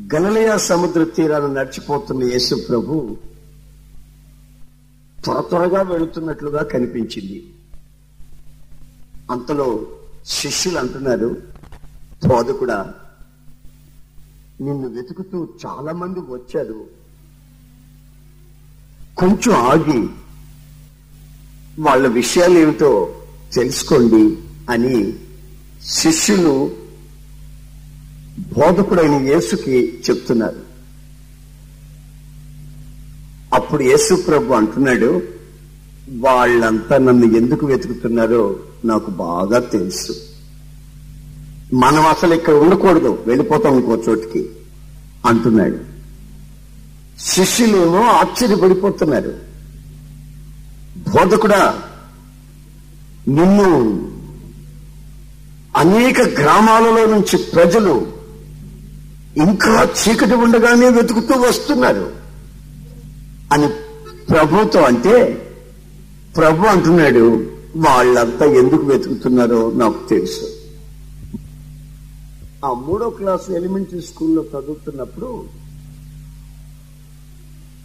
గలలయ సముద్ర తీరాన్ని నడిచిపోతున్న యేసు ప్రభు త్వర త్వరగా వెళుతున్నట్లుగా కనిపించింది. అంతలో శిష్యులు అంటున్నారు బోధకుడా నిన్ను వెతుకుతూ చాలా మంది వచ్చారు. కొంచెం ఆగి వాళ్ళ విషయాలు ఏమిటో తెలుసుకోండి అని శిష్యులు బోధకుడైన యేసుకి చెప్తున్నారు. అప్పుడు యేసు ప్రభు అంటున్నాడు వాళ్ళంతా నన్ను ఎందుకు వెతుకుతున్నారో నాకు బాగా తెలుసు. మనం అసలు ఇక్కడ ఉండకూడదు వెళ్ళిపోతాం ఇంకో చోటికి అంటున్నాడు. శిష్యులేమో ఆశ్చర్యపడిపోతున్నారు. బోధకుడా నిన్ను అనేక గ్రామాలలో నుంచి ప్రజలు ఇంకా చీకటి ఉండగానే వెతుకుతూ వస్తున్నారు. అని ప్రభుతో అంటే ప్రభు అంటున్నాడు వాళ్ళంతా ఎందుకు వెతుకుతున్నారో నాకు తెలుసు. ఆ మూడో క్లాస్ ఎలిమెంటరీ స్కూల్లో చదువుతున్నప్పుడు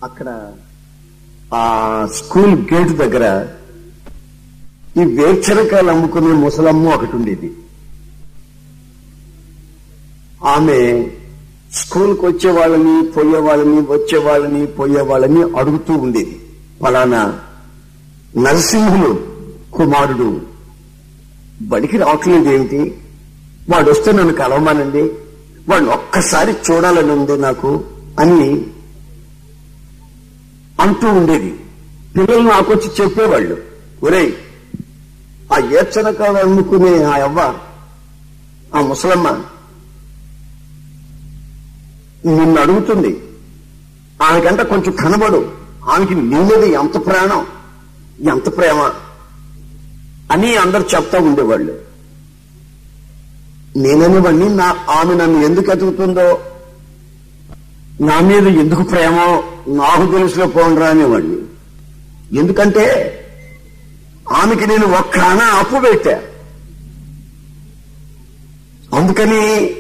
అక్కడ ఆ స్కూల్ గేట్ దగ్గర ఈ వేర్చరకాలు అమ్ముకునే ముసలమ్మ ఒకటి ఉండేది. ఆమె స్కూల్కి వచ్చే వాళ్ళని పోయే వాళ్ళని వచ్చే వాళ్ళని పోయే వాళ్ళని అడుగుతూ ఉండేది. ఫలానా నరసింహులు కుమారుడు బడికి రావట్లేదు ఏమిటి వాడు వస్తే నన్ను కలవమానండి. వాడు ఒక్కసారి చూడాలని ఉంది నాకు అని అంటూ ఉండేది. పిల్లలు నాకు వచ్చి చెప్పేవాళ్ళు. ఒరేయ్ ఆ ఏర్చనకాలు అమ్ముకునే ఆ అవ్వ ఆ ముసలమ్మ నిన్ను అడుగుతుంది. ఆమెకంట కొంచెం కనబడు. ఆమెకి నీ మీద ఎంత ప్రాణం? ఎంత ప్రేమ? అని అందరు చెప్తా ఉండేవాళ్ళు. నేననేవాడిని నా ఆమె నన్ను ఎందుకు ఎదుగుతుందో? నా మీద ఎందుకు ప్రేమ? నాకు తెలుసులో పోండ్రా అనేవాడిని. ఎందుకంటే ఆమెకి నేను ఒక్క అప్పు పెట్టా. అందుకని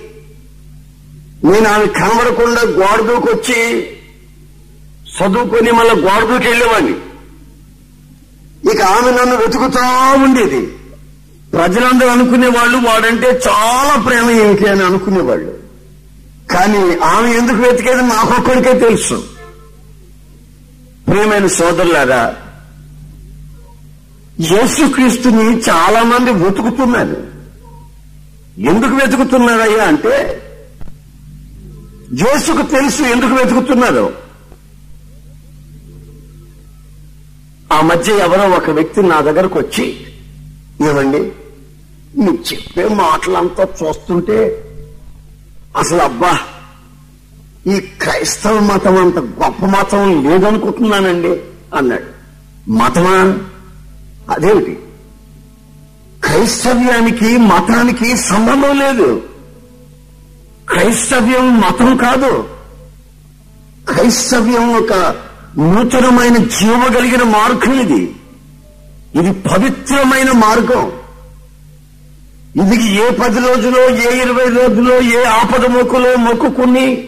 నేను ఆమె కనబడకుండా గోడ వచ్చి చదువుకొని మళ్ళీ గోడదూకి వెళ్ళేవాడిని. ఇక ఆమె నన్ను వెతుకుతా ఉండేది. ప్రజలందరూ అనుకునేవాళ్ళు వాడంటే చాలా ప్రేమ ఏమిటి అని అనుకునేవాళ్ళు. కానీ ఆమె ఎందుకు వెతికేది నాకొక్కడికే తెలుసు. ప్రేమైన సోదరులారా యేసుక్రీస్తుని చాలా మంది వెతుకుతున్నారు. ఎందుకు వెతుకుతున్నారయ్యా అంటే యేసుకు తెలుసు ఎందుకు వెతుకుతున్నారు? ఆ మధ్య ఎవరో ఒక వ్యక్తి నా దగ్గరకు వచ్చి ఏమండి నువ్వు చెప్పే మాటలంతా చూస్తుంటే అసలు అబ్బా ఈ క్రైస్తవ మతం అంత గొప్ప మతం లేదనుకుంటున్నానండి అన్నాడు. మతమా? అదేమిటి? క్రైస్తవ్యానికి మతానికి సంబంధం లేదు. క్రైస్తవ్యం మతం కాదు. క్రైస్తవ్యం ఒక నూతనమైన జీవ కలిగిన మార్గం ఇది. ఇది పవిత్రమైన మార్గం. ఇది ఏ పది రోజులో ఏ ఇరవై రోజులో ఏ ఆపద మొక్కులో మొక్కుకుని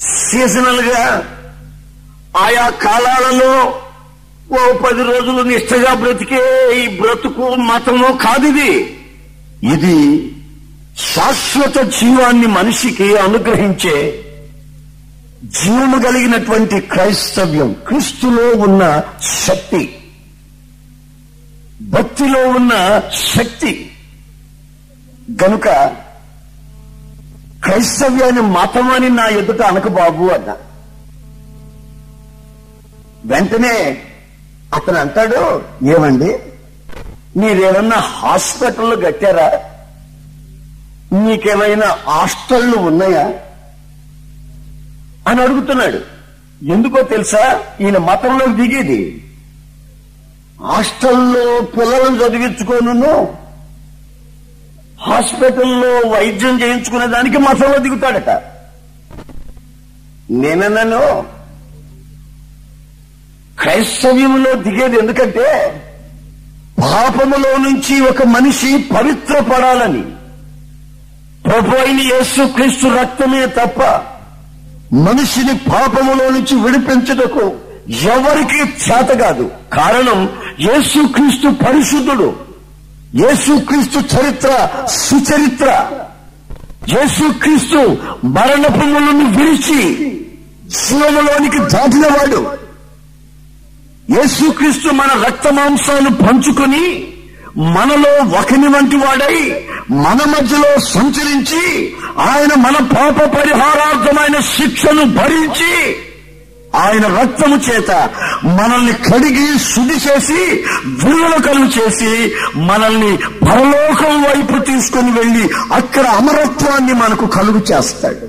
సీజనల్గా ఆయా కాలాలలో ఓ పది రోజులు నిష్ఠగా బ్రతికే ఈ బ్రతుకు మతము కాదు ఇది. ఇది శాశ్వత జీవాన్ని మనిషికి అనుగ్రహించే జీవము కలిగినటువంటి క్రైస్తవ్యం క్రీస్తులో ఉన్న శక్తి భక్తిలో ఉన్న శక్తి. గనుక క్రైస్తవ్యాన్ని మతమని నా ఎదుట అనక బాబు అన్న. వెంటనే అతను అంటాడు ఏమండి మీరేమన్నా హాస్పిటల్లో కట్టారా? నీకేమైనా హాస్టళ్ళు ఉన్నాయా? అని అడుగుతున్నాడు. ఎందుకో తెలుసా? ఈయన మతంలో దిగేది. హాస్టల్లో పిల్లలను చదివించుకోను హాస్పిటల్లో వైద్యం చేయించుకునే దానికి మతంలో దిగుతాడట. నేనన్నాను క్రైస్తవ్యంలో దిగేది ఎందుకంటే పాపములో నుంచి ఒక మనిషి పవిత్రపడాలని. ప్రభు అయిన యేసు క్రీస్తు రక్తమే తప్ప మనిషిని పాపములో నుంచి విడిపించుటకు ఎవరికి చేత కాదు. కారణం యేసుక్రీస్తు పరిశుద్ధుడు. యేసుక్రీస్తు చరిత్ర సుచరిత్ర. యేసుక్రీస్తు మరణపములను విరిచి శివములోనికి దాటినవాడు. యేసుక్రీస్తు మన రక్త మాంసాలు పంచుకొని మనలో ఒకని వంటి వాడై మన మధ్యలో సంచరించి ఆయన మన పాప పరిహారార్థమైన శిక్షను భరించి ఆయన రక్తము చేత మనల్ని కడిగి శుద్ధి చేసి విలువల కలుగు చేసి మనల్ని పరలోకం వైపు తీసుకుని వెళ్ళి అక్కడ అమరత్వాన్ని మనకు కలుగు చేస్తాడు.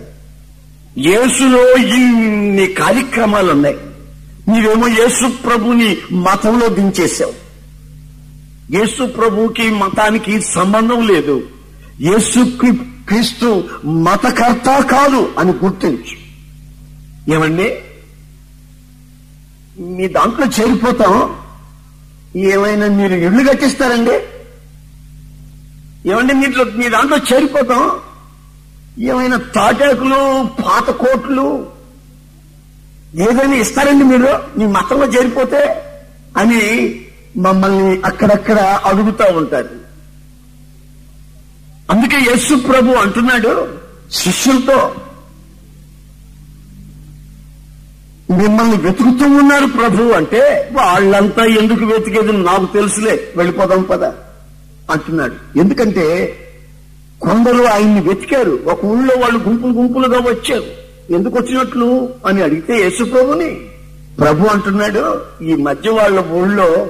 యేసులో ఇన్ని కార్యక్రమాలు ఉన్నాయి నీవేమో యేసు ప్రభుని మతంలో దించేశావు. యేసు ప్రభుకి మతానికి సంబంధం లేదు. యేసు క్రీస్తు మతకర్త కాదు అని గుర్తించు. ఏమండి? మీ దాంట్లో చేరిపోతాం. ఏమైనా మీరు ఇళ్ళు కట్టిస్తారండి? ఏమండి మీరు మీ దాంట్లో చేరిపోతాం. ఏమైనా తాటాకులు పాత కోట్లు ఏదైనా ఇస్తారండి మీరు మీ మతంలో చేరిపోతే అని మమ్మల్ని అక్కడక్కడ అడుగుతూ ఉంటారు. అందుకే యేసు ప్రభు అంటున్నాడు శిష్యులతో మిమ్మల్ని వెతుకుతూ ఉన్నారు ప్రభు అంటే వాళ్ళంతా ఎందుకు వెతికేది నాకు తెలుసులే వెళ్ళిపోదాం పద అంటున్నాడు. ఎందుకంటే కొందరు ఆయన్ని వెతికారు ఒక ఊళ్ళో వాళ్ళు గుంపులు గుంపులుగా వచ్చారు. ఎందుకు వచ్చినట్లు అని అడిగితే యేసు ప్రభుని ప్రభు అంటున్నాడు ఈ మధ్య వాళ్ళ ఊళ్ళో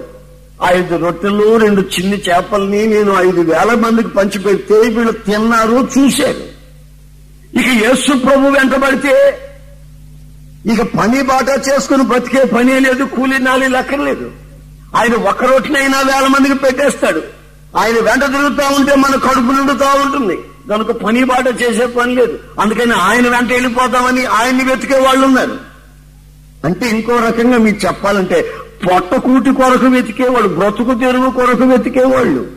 ఐదు రొట్టెలు రెండు చిన్ని చేపల్ని నేను ఐదు వేల మందికి పంచిపెడితే వీళ్ళు తిన్నారు చూశారు. ఇక యేసు ప్రభు వెంటబడితే ఇక పని బాట చేసుకుని బతికే పని లేదు కూలి నాలి లెక్కర్లేదు. ఆయన ఒక్క రొట్టెనైనా వేల మందికి పెట్టేస్తాడు. ఆయన వెంట తిరుగుతా ఉంటే మన కడుపు నిండుతా ఉంటుంది. కనుక పని బాట చేసే పని లేదు. అందుకని ఆయన వెంట వెళ్ళిపోతామని ఆయన్ని వెతికే వాళ్ళు ఉన్నారు అంటే ఇంకో రకంగా మీకు చెప్పాలంటే పొట్టకూటి కొరకు వెతికేవాళ్ళు బ్రతుకు తెరువు కొరకు వెతికేవాళ్ళు.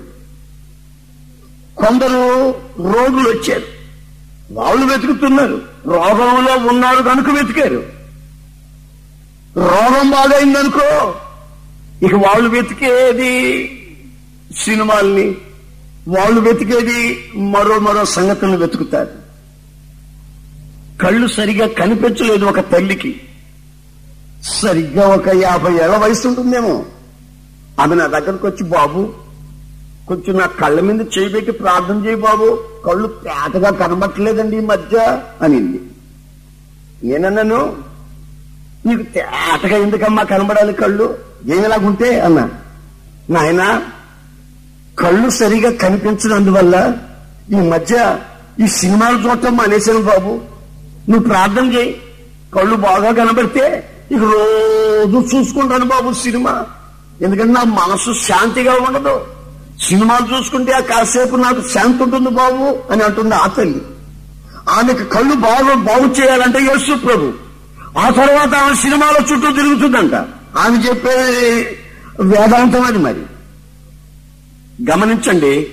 కొందరు రోగులు వచ్చారు. వాళ్ళు వెతుకుతున్నారు. రోగంలో ఉన్నారు కనుక వెతికారు. రోగం బాగైందనుకో ఇక వాళ్ళు వెతికేది సినిమాల్ని వాళ్ళు వెతికేది మరో మరో సంగతులను వెతుకుతారు. కళ్ళు సరిగా కనిపించలేదు ఒక తల్లికి. సరిగ్గా ఒక యాభై ఏళ్ళ వయసు ఉంటుందేమో. ఆమె నా దగ్గరకు వచ్చి బాబు కొంచెం నా కళ్ళ మీద చేయి పెట్టి ప్రార్థన చేయి బాబు. కళ్ళు తేటగా కనబట్టలేదండి ఈ మధ్య అనింది. నేనన్నాను నీకు తేటగా ఎందుకమ్మా కనబడాలి కళ్ళు? ఏమిలాగుంటే? అన్నా. నాయన కళ్ళు సరిగా కనిపించినందువల్ల ఈ మధ్య ఈ సినిమాలు చూడటం మానేశాను బాబు. నువ్వు ప్రార్థన చేయి. కళ్ళు బాగా కనబడితే ఇక రోజు చూసుకుంటాను బాబు సినిమా. ఎందుకంటే నా మనసు శాంతిగా ఉండదు. సినిమాలు చూసుకుంటే ఆ కాసేపు నాకు శాంతి ఉంటుంది బాబు అని అంటుంది ఆ తల్లి. ఆమెకు కళ్ళు బాగు బాగు చేయాలంటే యేసు ప్రభు. ఆ తర్వాత ఆమె సినిమాల చుట్టూ తిరుగుతుందంట. ఆమె చెప్పే వేదాంతం అది మరి. గమనించండి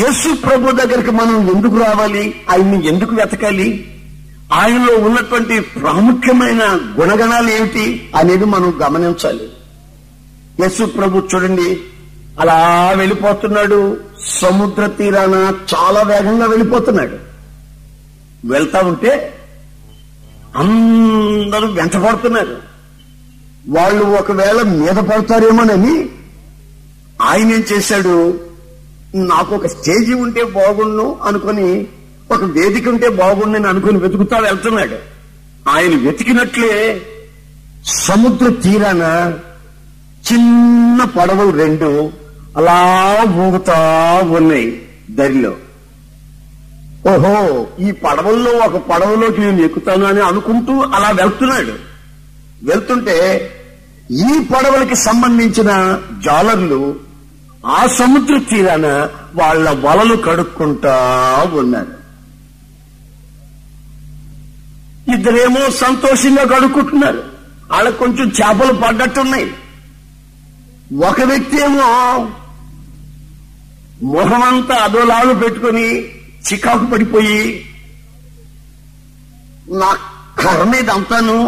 యేసు ప్రభు దగ్గరికి మనం ఎందుకు రావాలి? ఆయన్ని ఎందుకు వెతకాలి? ఆయనలో ఉన్నటువంటి ప్రాముఖ్యమైన గుణగణాలు ఏమిటి అనేది మనం గమనించాలి. యశు ప్రభు చూడండి అలా వెళ్ళిపోతున్నాడు. సముద్ర తీరాన చాలా వేగంగా వెళ్ళిపోతున్నాడు. వెళ్తా ఉంటే అందరూ వెంటపడుతున్నారు వాళ్ళు ఒకవేళ మీద పడతారేమోనని ఆయన ఏం చేశాడు నాకు ఒక స్టేజీ ఉంటే బాగుండు అనుకొని ఒక వేదిక ఉంటే బాగుండని అనుకుని వెతుకుతా వెళ్తున్నాడు. ఆయన వెతికినట్లే సముద్ర తీరాన చిన్న పడవలు రెండు అలా ఊగుతా ఉన్నాయి దరిలో. ఓహో ఈ పడవల్లో ఒక పడవలోకి నేను ఎక్కుతాను అని అనుకుంటూ అలా వెళ్తున్నాడు. వెళ్తుంటే ఈ పడవలకి సంబంధించిన జాలర్లు ఆ సముద్ర తీరాన వాళ్ళ వలలు కడుక్కుంటా ఉన్నారు. ఇద్దరేమో సంతోషంగా కడుక్కుంటున్నారు వాళ్ళకు కొంచెం చేపలు పడ్డట్టున్నాయి. ఒక వ్యక్తి ఏమో మొహమంతా అదోలాలు పెట్టుకొని చికాకు పడిపోయి నా కర్మ ఇదంతాను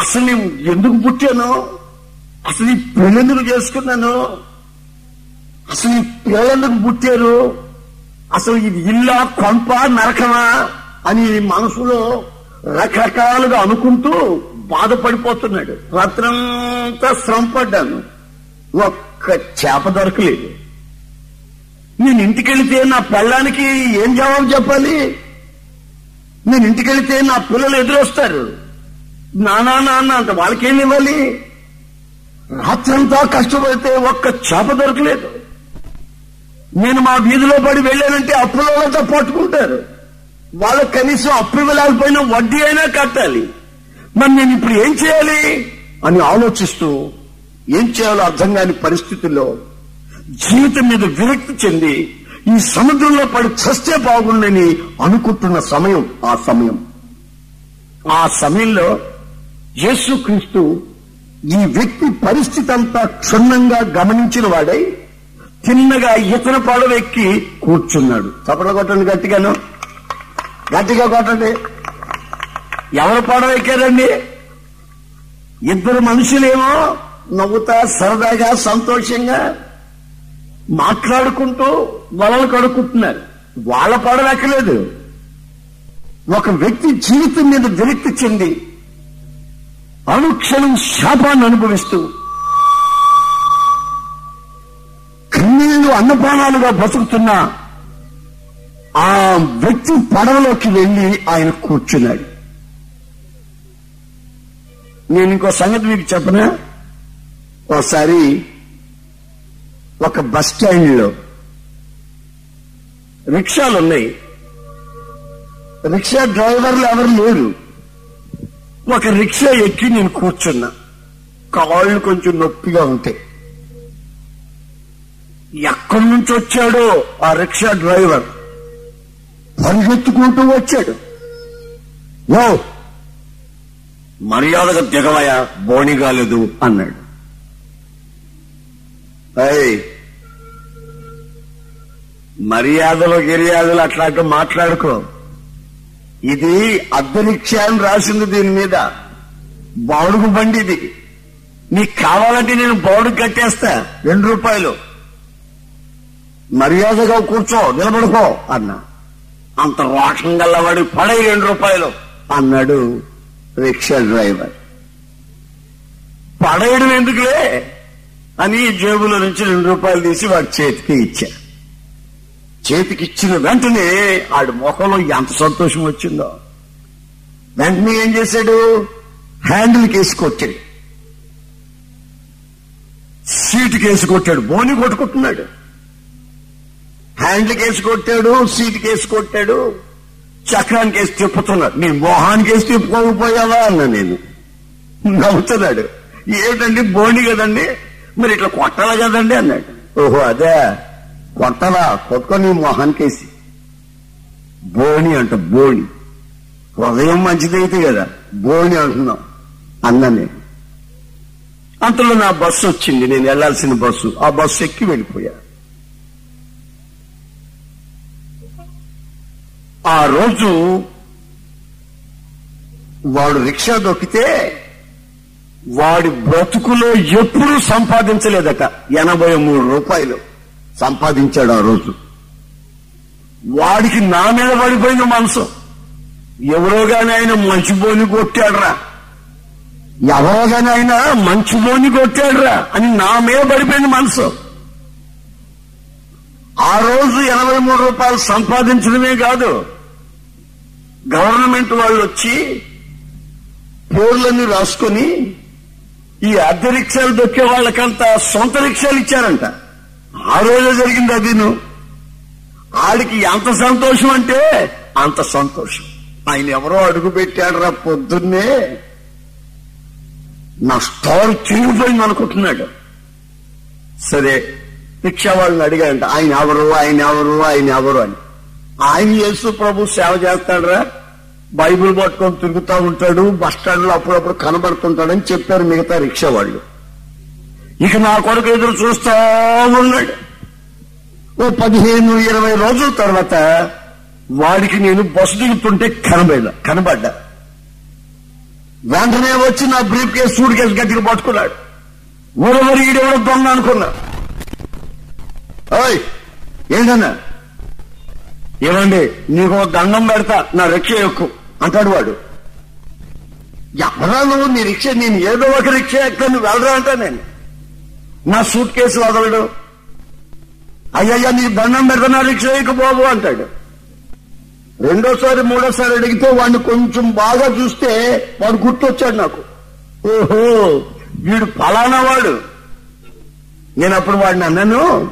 అసలు నేను ఎందుకు పుట్టాను? అసలు ఈ పెళ్ళెందుకు చేసుకున్నాను? అసలు ఈ పిల్లలెందుకు పుట్టారు? అసలు ఇది ఇల్లా కొంప నరకమా? అని మనసులో రకరకాలుగా అనుకుంటూ బాధపడిపోతున్నాడు. రాత్రంతా శ్రమ పడ్డాను ఒక్క చేప దొరకలేదు. నేను ఇంటికెళితే నా పెళ్ళానికి ఏం జవాబు చెప్పాలి? నేను ఇంటికెళితే నా పిల్లలు ఎదురొస్తారు. నానా నాన్న అంత వాళ్ళకేం ఇవ్వాలి? రాత్రంతా కష్టపడితే ఒక్క చేప దొరకలేదు. నేను మా వీధిలో పడి వెళ్ళానంటే అప్పులంతా పట్టుకుంటారు. వాళ్ళకి కనీసం అప్పు ఇవ్వలేకపోయినా వడ్డీ అయినా కట్టాలి. మరి నేను ఇప్పుడు ఏం చేయాలి? అని ఆలోచిస్తూ ఏం చేయాలో అర్థం కాని పరిస్థితుల్లో జీవితం మీద విరక్తి చెంది ఈ సముద్రంలో పడి చస్తే బాగుండని అనుకుంటున్న సమయం ఆ సమయం. ఆ సమయంలో యేసుక్రీస్తు ఈ వ్యక్తి పరిస్థితి అంతా క్షుణ్ణంగా గమనించిన వాడై చిన్నగా ఇతర పడవెక్కి కూర్చున్నాడు. చప్పట గట్టిగాను. గట్టిగా కొట్టండి. ఎవరు పడవ ఎక్కారండి? ఇద్దరు మనుషులేమో నవ్వుతా సరదాగా సంతోషంగా మాట్లాడుకుంటూ వలలు కడుక్కుంటున్నారు. వాళ్ళ పడవ ఎక్కలేదు. ఒక వ్యక్తి జీవితం మీద విరక్తి చెంది అనుక్షణం శాపాన్ని అనుభవిస్తూ కన్నీళ్ళు అన్నపానాలుగా బతుకుతున్నా ఆ వ్యక్తి పడవలోకి వెళ్ళి ఆయన కూర్చున్నాడు. నేను ఇంకో సంగతి మీకు చెప్పనా? ఒకసారి ఒక బస్ స్టాండ్లో రిక్షాలు ఉన్నాయి. రిక్షా డ్రైవర్లు ఎవరు లేరు. ఒక రిక్షా ఎక్కి నేను కూర్చున్నా. కాళ్ళు కొంచెం నొప్పిగా ఉంటాయి. ఎక్కడి నుంచి వచ్చాడో ఆ రిక్షా డ్రైవర్? పరిగెత్తుకుంటూ వచ్చాడు. ఓ మర్యాదగా దిగవయ బోణి కాలేదు అన్నాడు. అయ్ మర్యాదలు గిర్యాదలు అట్లాంటి మాట్లాడుకో. ఇది అద్దె అని రాసింది దీని మీద. బావుడుకు బండి ఇది. నీకు కావాలంటే నేను బావుడుకు కట్టేస్తా రెండు రూపాయలు. మర్యాదగా కూర్చో నిలబడుకో అన్నా. అంత రోషం గల్లవాడి పడై రెండు రూపాయలు అన్నాడు రిక్షా డ్రైవర్. పడేయడం ఎందుకులే? అని జేబులో నుంచి రెండు రూపాయలు తీసి వాడి చేతికి ఇచ్చా. చేతికి ఇచ్చిన వెంటనే ఆడి ముఖంలో ఎంత సంతోషం వచ్చిందో. వెంటనే ఏం చేశాడు? హ్యాండిల్ కేసుకొచ్చాడు సీటు కేసి కొట్టాడు. బోని కొట్టుకుంటున్నాడు. హ్యాండిల్ కేసు కొట్టాడు సీట్ కేసు కొట్టాడు చక్రానికి వేసి తిప్పుతున్నాడు. నీ మొహానికి వేసి తిప్పుకోకపోయావా అన్నా నేను. నవ్వుతున్నాడు. ఏమిటండి బోని కదండి. మరి ఇట్లా కొట్టాలా కదండి అన్నాడు. ఓహో అదే. కొట్టలా? కొట్టుకొని మొహానికేసి బోని అంట బోని హృదయం మంచిదైతే కదా బోని అంటున్నాం అన్నా నేను. అంతలో నా బస్సు వచ్చింది. నేను వెళ్ళాల్సిన బస్సు. ఆ బస్సు ఎక్కి వెళ్ళిపోయా. ఆ రోజు వాడు రిక్షా దొక్కితే వాడి బ్రతుకులో ఎప్పుడూ సంపాదించలేదట. ఎనభై మూడు రూపాయలు సంపాదించాడు ఆ రోజు. వాడికి నా మీద పడిపోయింది మనసు. ఎవరోగానే ఆయన మంచి బోని కొట్టాడురా. ఎవరోగానే ఆయన మంచి బోని కొట్టాడురా అని నా మీద పడిపోయింది మనసు. ఆ రోజు ఎనభై మూడు రూపాయలు సంపాదించడమే కాదు గవర్నమెంట్ వాళ్ళు వచ్చి పేర్లన్నీ రాసుకొని ఈ అద్దె రిక్షాలు దొక్కే వాళ్ళకంత సొంత రిక్షాలు ఇచ్చారంట. ఆ రోజు జరిగింది అదిను. ఆడికి ఎంత సంతోషం అంటే అంత సంతోషం. ఆయన ఎవరో అడుగు పెట్టాడరా పొద్దున్నే. నా స్టోర్ చిరిగిపోయింది అనుకుంటున్నాడు. సరే రిక్షా వాళ్ళని అడిగాడంట ఆయన ఎవరు ఆయన ఎవరు ఆయన ఎవరు అని. ఆయన యేసు ప్రభు సేవ చేస్తాడరా. బైబిల్ పట్టుకొని తిరుగుతూ ఉంటాడు. బస్ స్టాండ్లో అప్పుడప్పుడు కనబడుతుంటాడని చెప్పారు మిగతా రిక్షా వాళ్ళు. ఇక నా కొడుకు ఎదురు చూస్తా ఉన్నాడు. ఓ పదిహేను ఇరవై రోజుల తర్వాత వాడికి నేను బస్సు దిగుతుంటే కనబడ కనబడ్డా. వెంటనే వచ్చి నా బ్రీఫ్ కేసు సూట్ కేసు గట్టిగా పట్టుకున్నాడు. ఊరవరి ఈడెవడో దొంగ అనుకున్నా. ఓయ్ ఏంటన్నా? ఏమండి నీకు ఒక దండం పెడతా నా రిక్ష ఎక్కు అంటాడు వాడు. ఎవరా నువ్వు నీ రిక్ష నేను ఏదో ఒక రిక్ష ఎక్కడ నువ్వు వెళ్ళరా అంటా నేను. నా సూట్ కేసు వదలడు. అయ్యయ్యా నీకు దండం పెడతా నా రిక్ష ఎక్కు బాబు అంటాడు. రెండోసారి మూడోసారి అడిగితే వాడిని కొంచెం బాగా చూస్తే వాడు గుర్తొచ్చాడు నాకు. ఓహో వీడు ఫలానా వాడు. నేను అప్పుడు వాడిని అన్నాను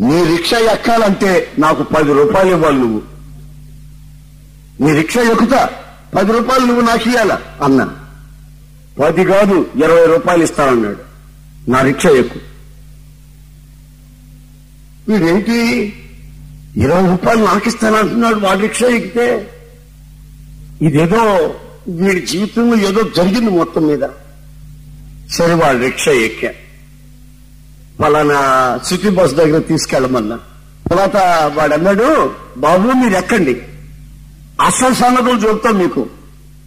నీ రిక్షా ఎక్కాలంటే నాకు పది రూపాయలు ఇవ్వాలి నువ్వు. నీ రిక్షా ఎక్కుతా పది రూపాయలు నువ్వు నాకు ఇయ్యాల? అన్నా. పది కాదు ఇరవై రూపాయలు ఇస్తానన్నాడు. నా రిక్షా ఎక్కు. వీడేంటి? ఇరవై రూపాయలు నాకు ఇస్తానంటున్నాడు వాడి రిక్షా ఎక్కితే? ఇదేదో వీడి జీవితంలో ఏదో జరిగింది మొత్తం మీద. సరే వాడు రిక్షా ఎక్కా. పలానా సిటీ బస్ దగ్గర తీసుకెళ్ళమన్నా. తర్వాత వాడు అన్నాడు బాబు మీరు ఎక్కండి అసలు సంగతులు చూపుతాం మీకు.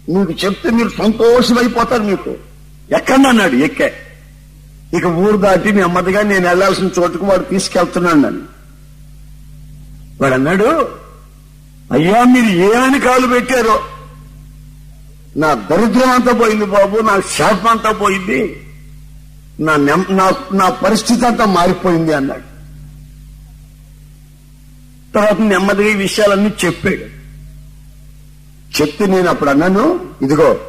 మీకు చెప్తే మీరు సంతోషమైపోతారు మీకు. ఎక్కండి అన్నాడు ఎక్కే. ఇక ఊరు దాటి నెమ్మదిగా నేను వెళ్ళాల్సిన చోటుకు వాడు తీసుకెళ్తున్నాను నన్ను. వాడు అన్నాడు అయ్యా మీరు ఏమని కాలు పెట్టారో? నా దరిద్రం అంతా పోయింది బాబు నా శాపం అంతా పోయింది. నా నా నా పరిస్థితి అంతా మారిపోయింది అన్నాడు. తర్వాత నెమ్మదిగా ఈ విషయాలన్నీ చెప్పాడు. చెప్తే నేను అప్పుడు అన్నాను ఇదిగో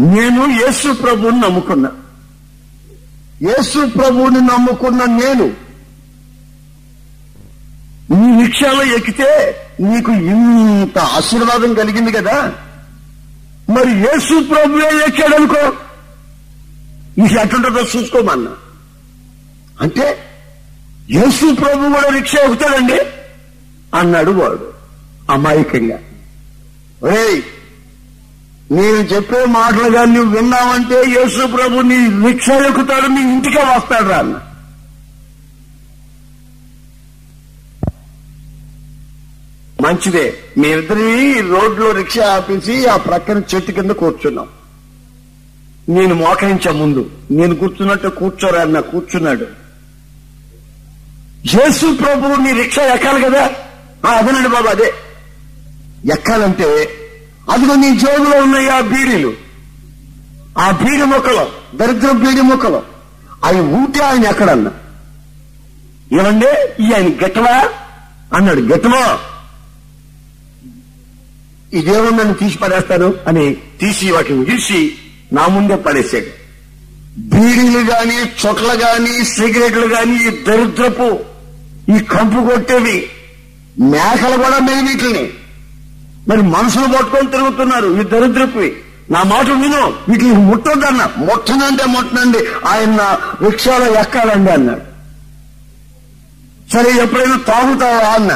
నేను యేసు ప్రభువుని నమ్ముకున్నా. యేసు ప్రభువుని నమ్ముకున్న నేను నీ రిక్షాలో ఎక్కితే నీకు ఇంత ఆశీర్వాదం కలిగింది కదా. మరి యేసు ప్రభువే ఎక్కాడనుకో. నీకు ఎట్లుంటుందో చూసుకోమన్నా. అంటే యేసు ప్రభు కూడా రిక్ష ఎక్కుతాడండి? అన్నాడు వాడు అమాయకంగా. ఒరేయ్ నేను చెప్పే మాటలు కానీ నువ్వు విన్నావంటే యేసు ప్రభు నీ రిక్షా ఎక్కుతాడు నీ ఇంటికే వస్తాడు రా అన్న. మంచిదే మీ ఇద్దరి రోడ్లో రిక్షా ఆపేసి ఆ ప్రక్కన చెట్టు కింద కూర్చున్నాం. నేను మోకరించా ముందు నేను కూర్చున్నట్టు కూర్చోరా అన్న కూర్చున్నాడు. యేసు ప్రభు నీ రిక్షా ఎక్కాలి కదా? ఆ, అదేనండి బాబు అదే. ఎక్కాలంటే అదిగో నీ జోబులో ఉన్నాయి ఆ బీడీలు. ఆ బీడి మొక్కలు దరిద్ర బీడి మొక్కలు. అవి ఊటే ఆయన ఎక్కడన్నా. ఏమండి? ఈ ఆయన గెట్టవా? అన్నాడు గెట్టవా? నన్ను తీసి పడేస్తాను అని తీసి వాటిని తీసి నా ముందే పడేశాడు బీడీలు గాని చొట్ల గాని సిగరెట్లు గాని ఈ దరిద్రపు ఈ కంపు కొట్టేవి. మేకలు కూడా మేమిటిని మరి మనుషులు పట్టుకొని తిరుగుతున్నారు ఈ దరిద్రపువి. నా మాట విను వీటిని ముట్టొద్దన్న. ముట్టనంటే ముట్టనండి ఆయన వృక్షాలు రిక్షాలో ఎక్కాలండి అన్నాడు సరే ఎప్పుడైనా తాగుతావా అన్న?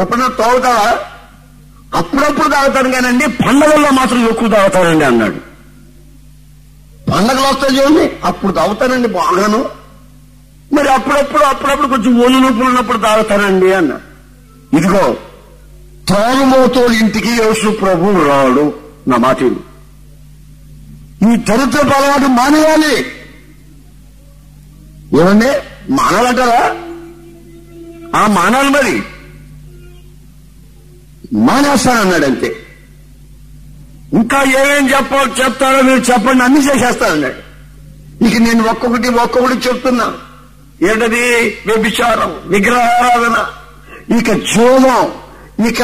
ఎప్పుడైనా తాగుతావా? అప్పుడప్పుడు తాగుతాను కానండి పండగల్లో మాత్రం ఎక్కువ తాగుతానండి అన్నాడు. పండగలు వస్తాయి చూడండి. అప్పుడు తాగుతానండి బాగాను. మరి అప్పుడప్పుడు అప్పుడప్పుడు కొంచెం ఒళ్ళు నొప్పులు ఉన్నప్పుడు తాగుతానండి అన్న. ఇదిగో త్రాగుమోతో ఇంటికి యేసు ప్రభు రాడు. నా మాట ఈ చరిత్ర అలవాటు మానేయాలి. ఏమండి? మానాలంటారా? ఆ మానాలి మరి. మానేస్తానన్నాడంతే. అంతే ఇంకా ఏమేం చెప్పాలో చెప్తారో మీరు చెప్పండి అన్ని చేసేస్తానన్నాడు ఇక నేను ఒక్కొక్కటి ఒక్కొక్కటి చెప్తున్నా. ఏంటది వ్యభిచారం విగ్రహారాధన ఇక జోదం ఇక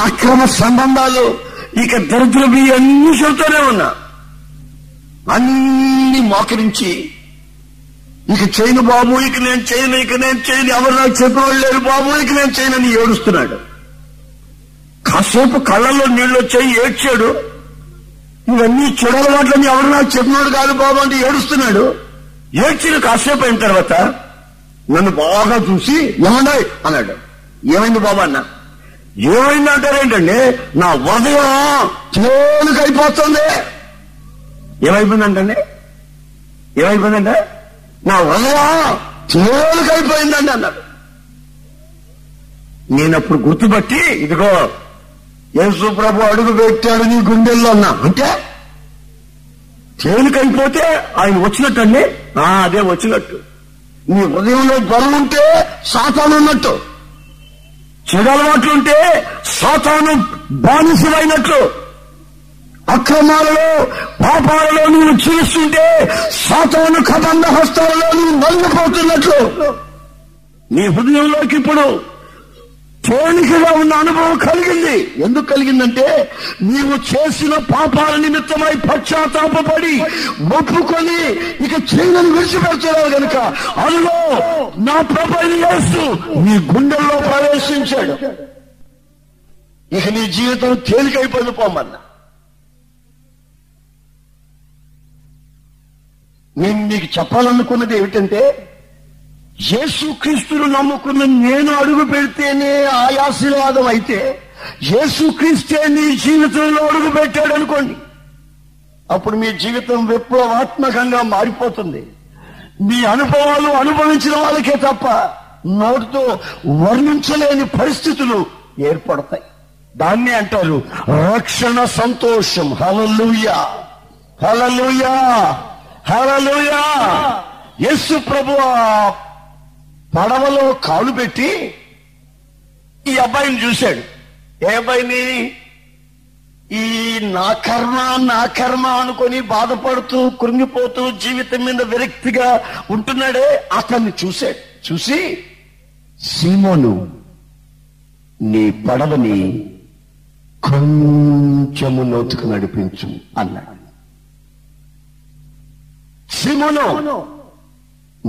అక్రమ సంబంధాలు ఇక దరిద్రవి అన్ని చెబుతూనే ఉన్నా. అన్ని మోకరించి ఇక చేయను బాబు ఇక నేను చేయను ఇక నేను చేయను ఎవరు నాకు చెప్పిన లేరు బాబు ఇక నేను చేయనని ఏడుస్తున్నాడు. కాసేపు కళ్ళల్లో నీళ్ళు వచ్చాయి ఏడ్చాడు. ఇవన్నీ చెడలవాట్లని ఎవరు నాకు చెప్పినాడు కాదు బాబు అంటే ఏడుస్తున్నాడు. ఏడ్చిన కాసేపు అయిన తర్వాత నన్ను బాగా చూసి ఏమన్నా అన్నాడు. ఏమైంది బాబు? అన్న. ఏమైంది? అంటారేంటండి నా ఉదయం తేలిక అయిపోతుంది ఏమైపోయిందంటే? ఏమైపోయిందంటే నా ఉదయం తేలిక అయిపోయిందండి అన్నాడు. నేనప్పుడు గుర్తుపట్టి ఇదిగో యేసు ప్రభు అడుగు పెట్టాడు నీ గుండెల్లో అన్నా. అంటే? తేలికైపోతే ఆయన వచ్చినట్టండి? ఆ, అదే వచ్చినట్టు. నీ హృదయంలో జ్వరం ఉంటే సాతాను ఉన్నట్టు. చెడలవాట్లుంటే సాతాను బానిసమైనట్లు అక్రమాలలో పాపాలలో నువ్వు చూస్తుంటే సాతాను కబంధ హస్తాలలో నువ్వు నలిగిపోతున్నట్లు. నీ హృదయంలోకి ఇప్పుడు తేలికగా ఉన్న అనుభవం కలిగింది. ఎందుకు కలిగిందంటే నీవు చేసిన పాపాల నిమిత్తమై పశ్చాత్తాపడి ఒప్పుకొని ఇక చేయని విడిచిపెడుతున్నావు గనుక. అందులో నా ప్రభు చేస్తూ నీ గుండెల్లో ప్రవేశించాడు. ఇక నీ జీవితం తేలికైపోయింది పోమన్న. నేను మీకు చెప్పాలనుకున్నది ఏమిటంటే యేసుక్రీస్తును నమ్ముకున్న నేను అడుగు పెడితేనే ఆయాశీర్వాదం అయితే యేసుక్రీస్తే నీ జీవితంలో అడుగు పెట్టాడు అనుకోండి. అప్పుడు మీ జీవితం విప్లవాత్మకంగా మారిపోతుంది. మీ అనుభవాలు అనుభవించిన వాళ్ళకే తప్ప నోటితో వర్ణించలేని పరిస్థితులు ఏర్పడతాయి. దాన్ని అంటారు రక్షణ సంతోషం. హలలుయా హలలుయా హలలుయా యేసు ప్రభు పడవలో కాలు పెట్టి ఈ అబ్బాయిని చూశాడు. ఏ అబ్బాయిని ఈ నా కర్మ నా కర్మ అనుకొని బాధపడుతూ కృంగిపోతూ జీవితం మీద విరక్తిగా ఉంటున్నాడే అతన్ని చూశాడు. చూసి సీమోను నీ పడవని కొంచెము లోతుకు నడిపించు అన్నాడు. సీమోను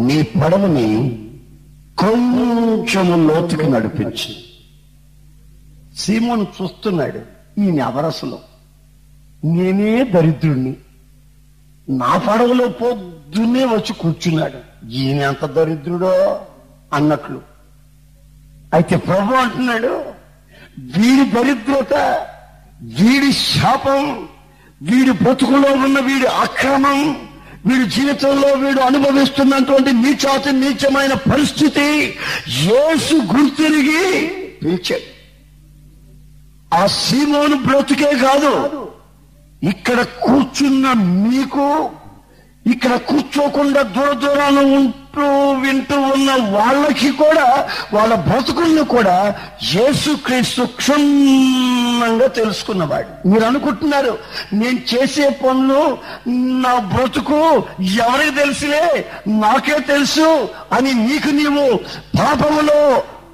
నీ పడవని కొంచెము లోతుకు నడిపించి. సీమోను చూస్తున్నాడు ఈయన నవరసలో. నేనే దరిద్రుణ్ణి. నా పడవలో పొద్దున్నే వచ్చి కూర్చున్నాడు. ఈయన ఎంత దరిద్రుడో అన్నట్లు. అయితే ప్రభు అంటున్నాడు వీడి దరిద్రత వీడి శాపం వీడి బ్రతుకులో ఉన్న వీడి అక్రమం వీడి జీవితంలో వీడు అనుభవిస్తున్నటువంటి నీచాతి నీచమైన పరిస్థితి యేసు గుర్తిరిగి పిలిచాడు ఆ సీమోను బ్రతుకే కాదు ఇక్కడ కూర్చున్న మీకు ఇక్కడ కూర్చోకుండా దూర దూరాన ఉంటూ వింటూ ఉన్న వాళ్ళకి కూడా వాళ్ళ బ్రతుకుల్ని కూడా యేసుక్రీస్తు క్షుణ్ణంగా తెలుసుకున్నవాడు. మీరు అనుకుంటున్నారు నేను చేసే పనులు నా బ్రతుకు ఎవరికి తెలుసులే నాకే తెలుసు అని నీకు నీవు పాపములో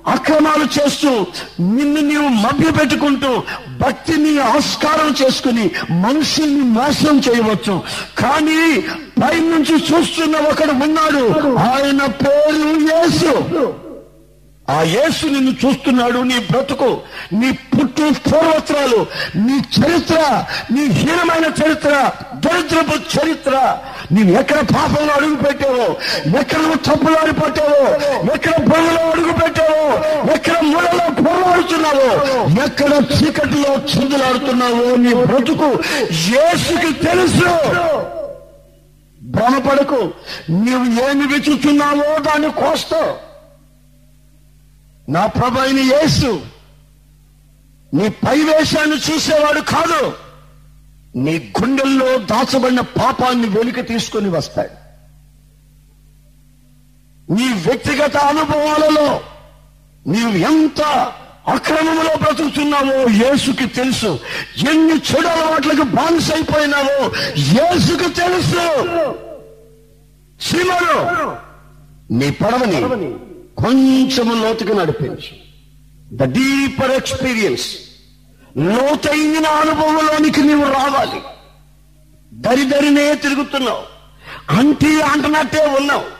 అక్రమాలు చేస్తూ నిన్ను నీవు మభ్య పెట్టుకుంటూ భక్తిని ఆస్కారం చేసుకుని మనుషుల్ని మోసం చేయవచ్చు. కానీ పై నుంచి చూస్తున్న ఒకడు ఉన్నాడు. ఆయన పేరు యేసు. ఆ యేసు నిన్ను చూస్తున్నాడు నీ బ్రతుకు నీ పుట్టు పూర్వత్రాలు నీ చరిత్ర నీ హీనమైన చరిత్ర దరిద్రపు చరిత్ర నీవు ఎక్కడ పాపంలో అడుగు పెట్టావో? ఎక్కడ నువ్వు తప్పులాడి పట్టావో ఎక్కడ బొమ్మలో అడుగు పెట్టావో? ఎక్కడ మూలలో పోరాడుతున్నావో? ఎక్కడ చీకటిలో చిందులాడుతున్నావో నీ బ్రతుకు యేసుకి తెలుసు. భ్రమపడకు. నీవు ఏమి వెతుకుతున్నావో దాన్ని కోస్తావు నా ప్రభాయిని యేసు నీ పైవేశాన్ని చూసేవాడు కాదు. నీ గుండెల్లో దాచబడిన పాపాన్ని వెనుక తీసుకొని వస్తాడు నీ వ్యక్తిగత అనుభవాలలో నీవు ఎంత అక్రమంలో బ్రతుకుతున్నావో యేసుకి తెలుసు. ఎన్ని చెడు అలవాట్లకు బానిసైపోయినావో యేసుకి తెలుసు. శ్రీమను నీ పడవని కొంచెము లోతుగా నడిపించు. ద డీపర్ ఎక్స్పీరియన్స్ లోతైన అనుభవంలోనికి నీవు రావాలి. దరిదరినే తిరుగుతున్నావు. అంటీ అంటనట్టే ఉన్నావు.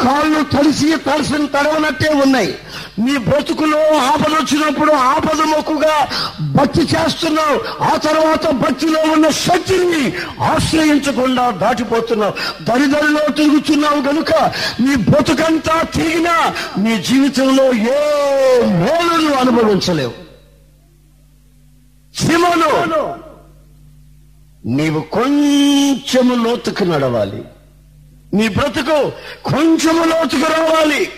కాళ్ళు తడిసి తలసిన తడవనట్టే ఉన్నాయి. నీ బ్రతుకులో ఆపద వచ్చినప్పుడు ఆపద మొక్కుగా భక్తి చేస్తున్నావు. ఆ తర్వాత భక్తిలో ఉన్న శక్తిని ఆశ్రయించకుండా దాటిపోతున్నావు. దరిదరిలో తిరుగుతున్నావు గనుక నీ బ్రతుకంతా తిరిగినా నీ జీవితంలో ఏ మేలును అనుభవించలేవు. సిమను నీవు కొంచెము లోతుకు నడవాలి. నీ బ్రతుకు కొంచెము లోతుకు రావాలి.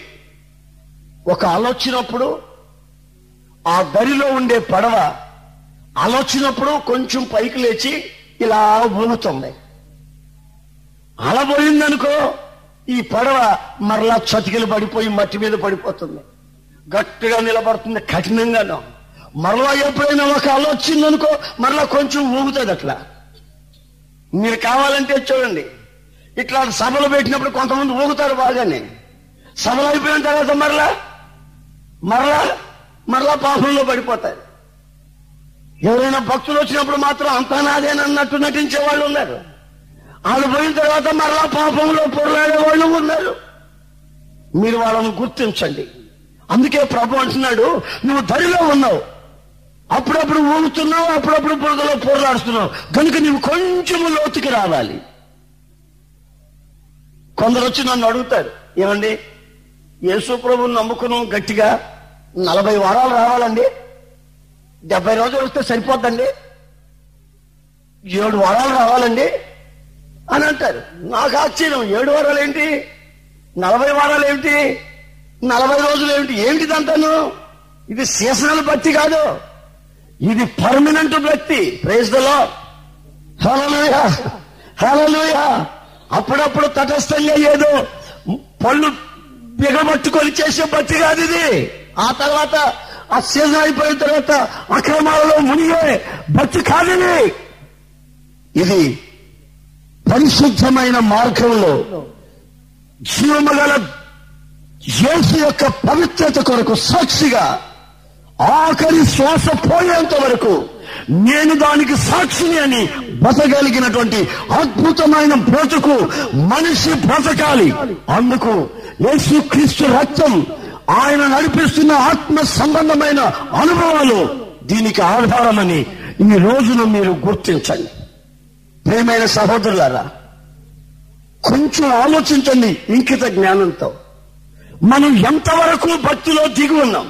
ఒక ఆలోచనప్పుడు ఆ దరిలో ఉండే పడవ అలొచ్చినప్పుడు కొంచెం పైకి లేచి ఇలా ఊగుతుంది అలా పోయిందనుకో ఈ పడవ మరలా చతికిలు పడిపోయి మట్టి మీద పడిపోతుంది. గట్టిగా నిలబడుతుంది కఠినంగాను. మరలా ఎప్పుడైనా ఒక అల వచ్చిందనుకో మరలా కొంచెం ఊగుతుంది అట్లా. మీరు కావాలంటే చూడండి. ఇట్లా సభలు పెట్టినప్పుడు కొంతమంది ఊగుతారు బాగానే. సభలు అయిపోయిన తర్వాత మరలా మరలా మరలా పాపంలో పడిపోతారు. ఎవరైనా భక్తులు వచ్చినప్పుడు మాత్రం అంతా నాదేనన్నట్టు నటించే వాళ్ళు ఉన్నారు. వాళ్ళు పోయిన తర్వాత మరలా పాపంలో పొరలాడే వాళ్ళు ఉన్నారు. మీరు వాళ్ళని గుర్తించండి. అందుకే ప్రభు అంటున్నాడు నువ్వు దరిలో ఉన్నావు. అప్పుడప్పుడు ఊగుతున్నావు అప్పుడప్పుడు బురదలో పోరాడుతున్నావు. కనుక నువ్వు కొంచెం లోతుకి రావాలి. కొందరు వచ్చి నన్ను అడుగుతారు ఏమండి యేసు ప్రభుని నమ్ముకున్నాం గట్టిగా నలభై వారాలు రావాలండి డెబ్బై రోజులు వస్తే సరిపోద్దండి ఏడు వారాలు రావాలండి అని అంటారు. నాకు ఆశ్చర్యం ఏడు వారాలు ఏంటి? నలభై వారాలు ఏమిటి నలభై రోజులు ఏమిటి ఏమిటిదంటాను ఇది సీజనల్ బట్టి కాదు. ఇది పర్మనెంట్ వ్యక్తి. ప్రైజ్ దలో హలోయ హలలుయ అప్పుడప్పుడు తటస్థంగా ఏదో పళ్ళు బిగబట్టుకొని చేసే బట్టి కాదు ఇది. ఆ తర్వాత ఆ సీజన్ అయిపోయిన తర్వాత అక్రమాలలో మునిగే బట్టి కాదు ఇది. ఇది పరిశుద్ధమైన మార్గంలో జీవమగల యేసు యొక్క పవిత్రత కొరకు సాక్షిగా ఆఖరి శ్వాస పోయేంత వరకు నేను దానికి సాక్షిని అని బతగలిగినటువంటి అద్భుతమైన బ్రతుకు మనిషి బ్రతకాలి. అందుకు యేసుక్రీస్తు రక్తం ఆయన నడిపిస్తున్న ఆత్మ సంబంధమైన అనుభవాలు దీనికి ఆధారమని ఈ రోజున మీరు గుర్తించండి. ప్రేమైన సహోదరులారా కొంచెం ఆలోచించండి ఇంకిత జ్ఞానంతో. మనం ఎంతవరకు భక్తిలో దిగి ఉన్నాం?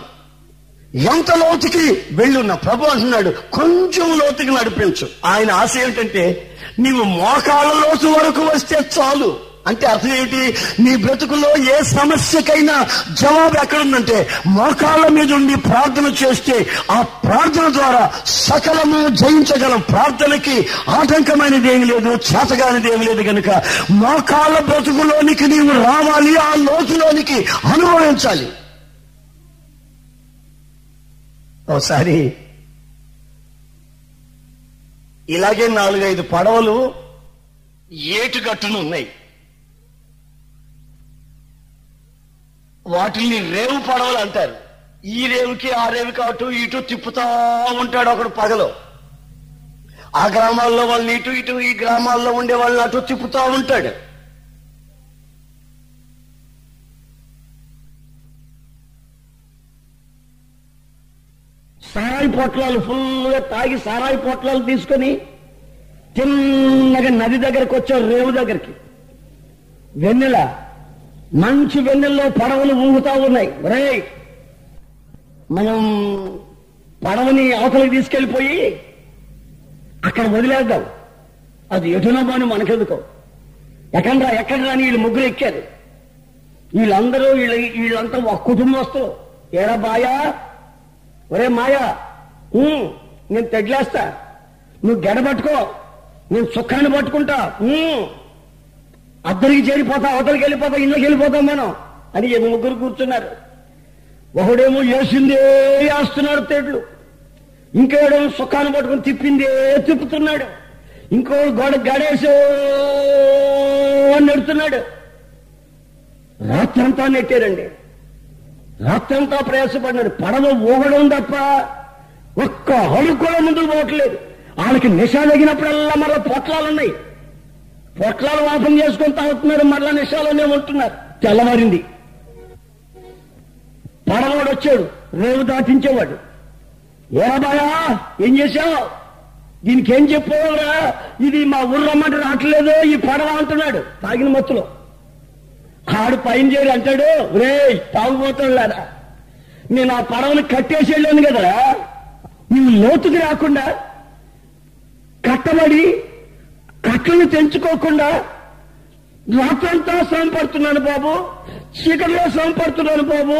ఎంత లోతుకి వెళ్ళున్న ప్రభు అంటున్నాడు కొంచెం లోతుకి నడిపించు. ఆయన ఆశ ఏంటంటే నీవు మోకాళ్ళ లోతు వరకు వస్తే చాలు. అంటే అర్థం ఏమిటి నీ బ్రతుకులో ఏ సమస్యకైనా జవాబు ఎక్కడుందంటే మోకాళ్ళ మీద ఉండి ప్రార్థన చేస్తే ఆ ప్రార్థన ద్వారా సకలము జయించగలం. ప్రార్థనకి ఆటంకమైనది ఏమి లేదు చేతగానిది ఏమి లేదు కనుక మోకాళ్ళ బ్రతుకులోనికి నీవు రావాలి ఆ లోతులోనికి అనుభవించాలి. ఒకసారి ఇలాగే నాలుగైదు పడవలు ఏటుగట్టును ఉన్నాయి. వాటిని రేవు పడవలు అంటారు. ఈ రేవుకి ఆ రేవుకి అటు ఇటు తిప్పుతా ఉంటాడు ఒకడు పగలు. ఆ గ్రామాల్లో వాళ్ళని ఇటు ఇటు ఈ గ్రామాల్లో ఉండే వాళ్ళని అటు తిప్పుతా ఉంటాడు. సారాయి పొట్లాలు ఫుల్గా తాగి సారాయి పొట్లాలు తీసుకొని చిన్నగా నది దగ్గరకు వచ్చారు రేవు దగ్గరికి. వెన్నెల మంచి వెన్నెల్లో పడవలు ఊగుతా ఉన్నాయి. రే మనం పడవని అవతలకి తీసుకెళ్ళిపోయి అక్కడ వదిలేద్దాం. అది ఎటునో మనకెందుకో. ఎక్కడరా ఎక్కడరా అని వీళ్ళు ముగ్గురు ఎక్కారు. వీళ్ళందరూ వీళ్ళ వీళ్ళంతా ఒక కుటుంబస్తులు. ఏరా బాయా ఒరే మాయా నేను తెడ్లేస్తా నువ్వు గెడ పట్టుకో నేను సుఖాన్ని పట్టుకుంటా అద్దరికి చేరిపోతా అవతలికి వెళ్ళిపోతా ఇంట్లోకి వెళ్ళిపోతాం మనం. అని ఏమి ముగ్గురు కూర్చున్నారు. ఒకడేమో వేసిందే వేస్తున్నాడు తెడ్లు. ఇంకోడేమో సుఖాన్ని పట్టుకుని తిప్పిందే తిప్పుతున్నాడు. ఇంకో గోడ గడేసో అని నెడుతున్నాడు రాత్రంతా నెట్టారండి. రాత్రంతా ప్రయాసపడినాడు. పడవ ఊగడం తప్ప ఒక్క అడుగు కూడా ముందుకు పోవట్లేదు. వాళ్ళకి నిషా తగినప్పుడల్లా మరలా పొట్లాలు ఉన్నాయి. పొట్లాలు వాపం చేసుకొని తాగుతున్నారు మరలా నిషాలోనే ఉంటున్నారు. తెల్లవారింది. పడవాడు వచ్చాడు. రేవు దాటించేవాడు. ఏరాబాయా ఏం చేశావు? దీనికి ఏం చెప్పేవారా? ఇది మా ఊరు రమ్మంటే రావట్లేదు ఈ పడవ అంటున్నాడు. తాగిన మత్తులో. ఆడు పైన చేరి అంటాడు రే. తాగుపోతాడులారా నేను ఆ పడవను కట్టేసి వెళ్ళాను కదరా నువ్వు లోతుకి రాకుండా కట్టబడి కట్టను తెంచుకోకుండా రాత్రంతా శ్రమ పడుతున్నాను బాబు చీకటిలో శ్రమ పడుతున్నాను బాబు.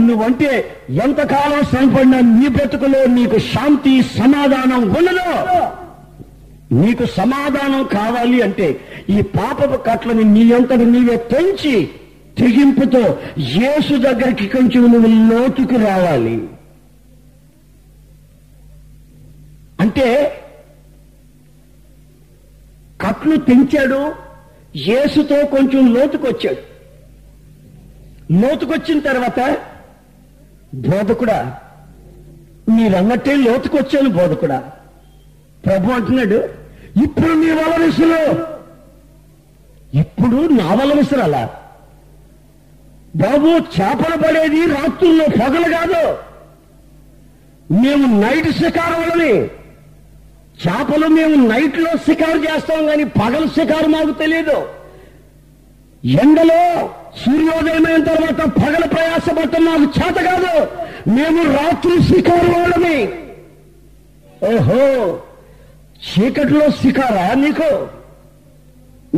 నువ్వంటే ఎంతకాలం శ్రమపడినా నీ బ్రతుకులో నీకు శాంతి సమాధానం ఉండదు. నీకు సమాధానం కావాలి అంటే ఈ పాపపు కట్లని నీ అంతటి నీవే తెంచి తెగింపుతో యేసు దగ్గరికి కొంచెం నువ్వు లోతుకు రావాలి. అంటే కట్లు తెంచాడు యేసుతో కొంచెం లోతుకొచ్చాడు. లోతుకొచ్చిన తర్వాత బోధకుడా మీరన్నట్టే లోతుకొచ్చాను బోధకుడా. ప్రభు అంటున్నాడు ఇప్పుడు నీ వల ఇప్పుడు నావల వల బాబు చేపలు పడేది రాత్రుల్లో పగలు కాదు. మేము నైట్ షికారు చేపలు మేము నైట్లో షికారు చేస్తాం కానీ పగలు షికారు మాకు తెలియదు ఎండలో సూర్యోదయమైన తర్వాత పగల ప్రయాసపడటం మాకు చేత కాదు. మేము రాత్రి షికారు వాళ్ళని ఓహో చీకటిలో షికారా నీకు?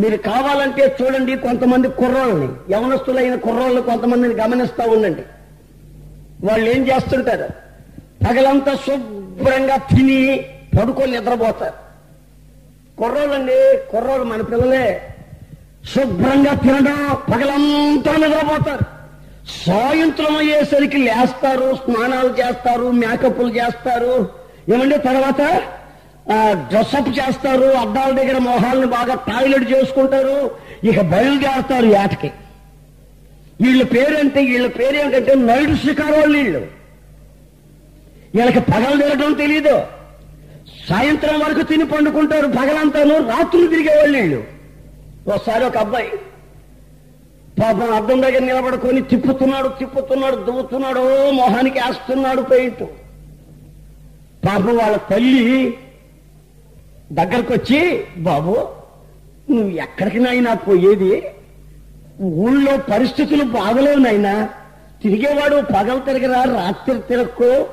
మీరు కావాలంటే చూడండి కొంతమంది కుర్రోళ్ళని యవనస్తులైన కుర్రోళ్ళు కొంతమందిని గమనిస్తూ ఉండండి. వాళ్ళు ఏం చేస్తుంటారు? పగలంతా శుభ్రంగా తిని పడుకొని నిద్రపోతారు. కుర్రోళ్ళండి కుర్రోళ్ళు మన పిల్లలే శుభ్రంగా తినడం పగలంతా నిద్రపోతారు. సాయంత్రం అయ్యేసరికి లేస్తారు స్నానాలు చేస్తారు మేకప్లు చేస్తారు. ఏమండి తర్వాత? డ్రెస్అప్ చేస్తారు అద్దాల దగ్గర మొహాలను బాగా టాయిలెట్ చేసుకుంటారు ఇక బయలుదేరుతారు ఏటకి వీళ్ళ పేరంటే వీళ్ళ పేరేమిటంటే నైట్ షికారోళ్ళు వీళ్ళు. వీళ్ళకి పగలు తిరగడం తెలియదు సాయంత్రం వరకు తిని పండుకుంటారు పగలంతాను రాత్రులు తిరిగేవాళ్ళు వీళ్ళు. ఒకసారి ఒక అబ్బాయి పాపం అద్దం దగ్గర నిలబడుకొని తిప్పుతున్నాడు తిప్పుతున్నాడు దువ్వుతున్నాడు మొహానికి వేస్తున్నాడు పెయింట్. పాపం వాళ్ళ తల్లి దగ్గరకు వచ్చి బాబు నువ్వు ఎక్కడికి నాయనా పోయేది? ఊళ్ళో పరిస్థితులు బాగలేవు నాయనా. తిరిగేవాడు పగలు తిరగరా రాత్రి తిరక్కో.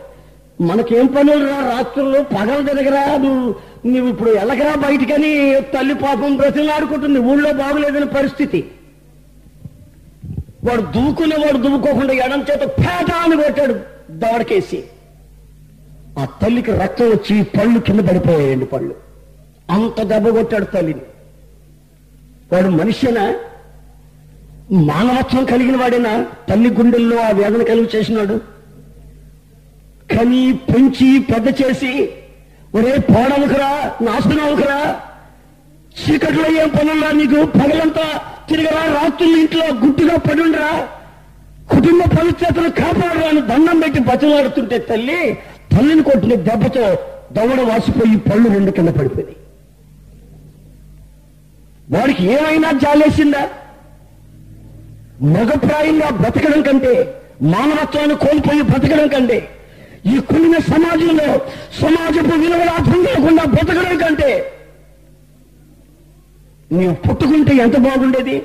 మనకేం పనులు రా రాత్రులు పగలు తిరగరా. నువ్వు నువ్వు ఇప్పుడు ఎలగరా బయటికని తల్లి పాపం బ్రతిలాడుకుంటుంది. ఊళ్ళో బాగులేదని పరిస్థితి. వాడు దువ్వుకునే వాడు దువ్వుకోకుండా ఎడం చేత పేట అని కొట్టాడు దవడకేసి. ఆ తల్లికి రక్తం వచ్చి పళ్ళు కింద పడిపోయాయండి పళ్ళు. అంత దెబ్బ కొట్టాడు తల్లిని. వాడు మనిషినా? మానవత్వం కలిగిన వాడేనా? తల్లి గుండెల్లో ఆ వేదన కలిగి చేసినాడు. కని పెంచి పెద్ద చేసి ఒరే పోడవుకురా నాశనవుకురా చీకట్లో ఏం పనున్నా నీకు? పగలంతా తిరగరా రాత్రులు ఇంట్లో గుట్టుగా పడుండరా. కుటుంబ పవిత్రతను కాపాడరా అని దండం పెట్టి బతిలాడుతుంటే తల్లి తల్లిని కొట్టిన దెబ్బతో దవడ వాసిపోయి పళ్ళు రెండు కింద పడిపోయింది వాడికి ఏమైనా జాలేసిందా? మగప్రాయంగా బ్రతకడం కంటే మానవత్వాన్ని కోల్పోయి బ్రతకడం కంటే ఈ కులిన సమాజంలో సమాజపు విలువలు అర్థం కాకుండా బ్రతకడం కంటే నీవు పుట్టుకుంటే ఎంత బాగుండేది?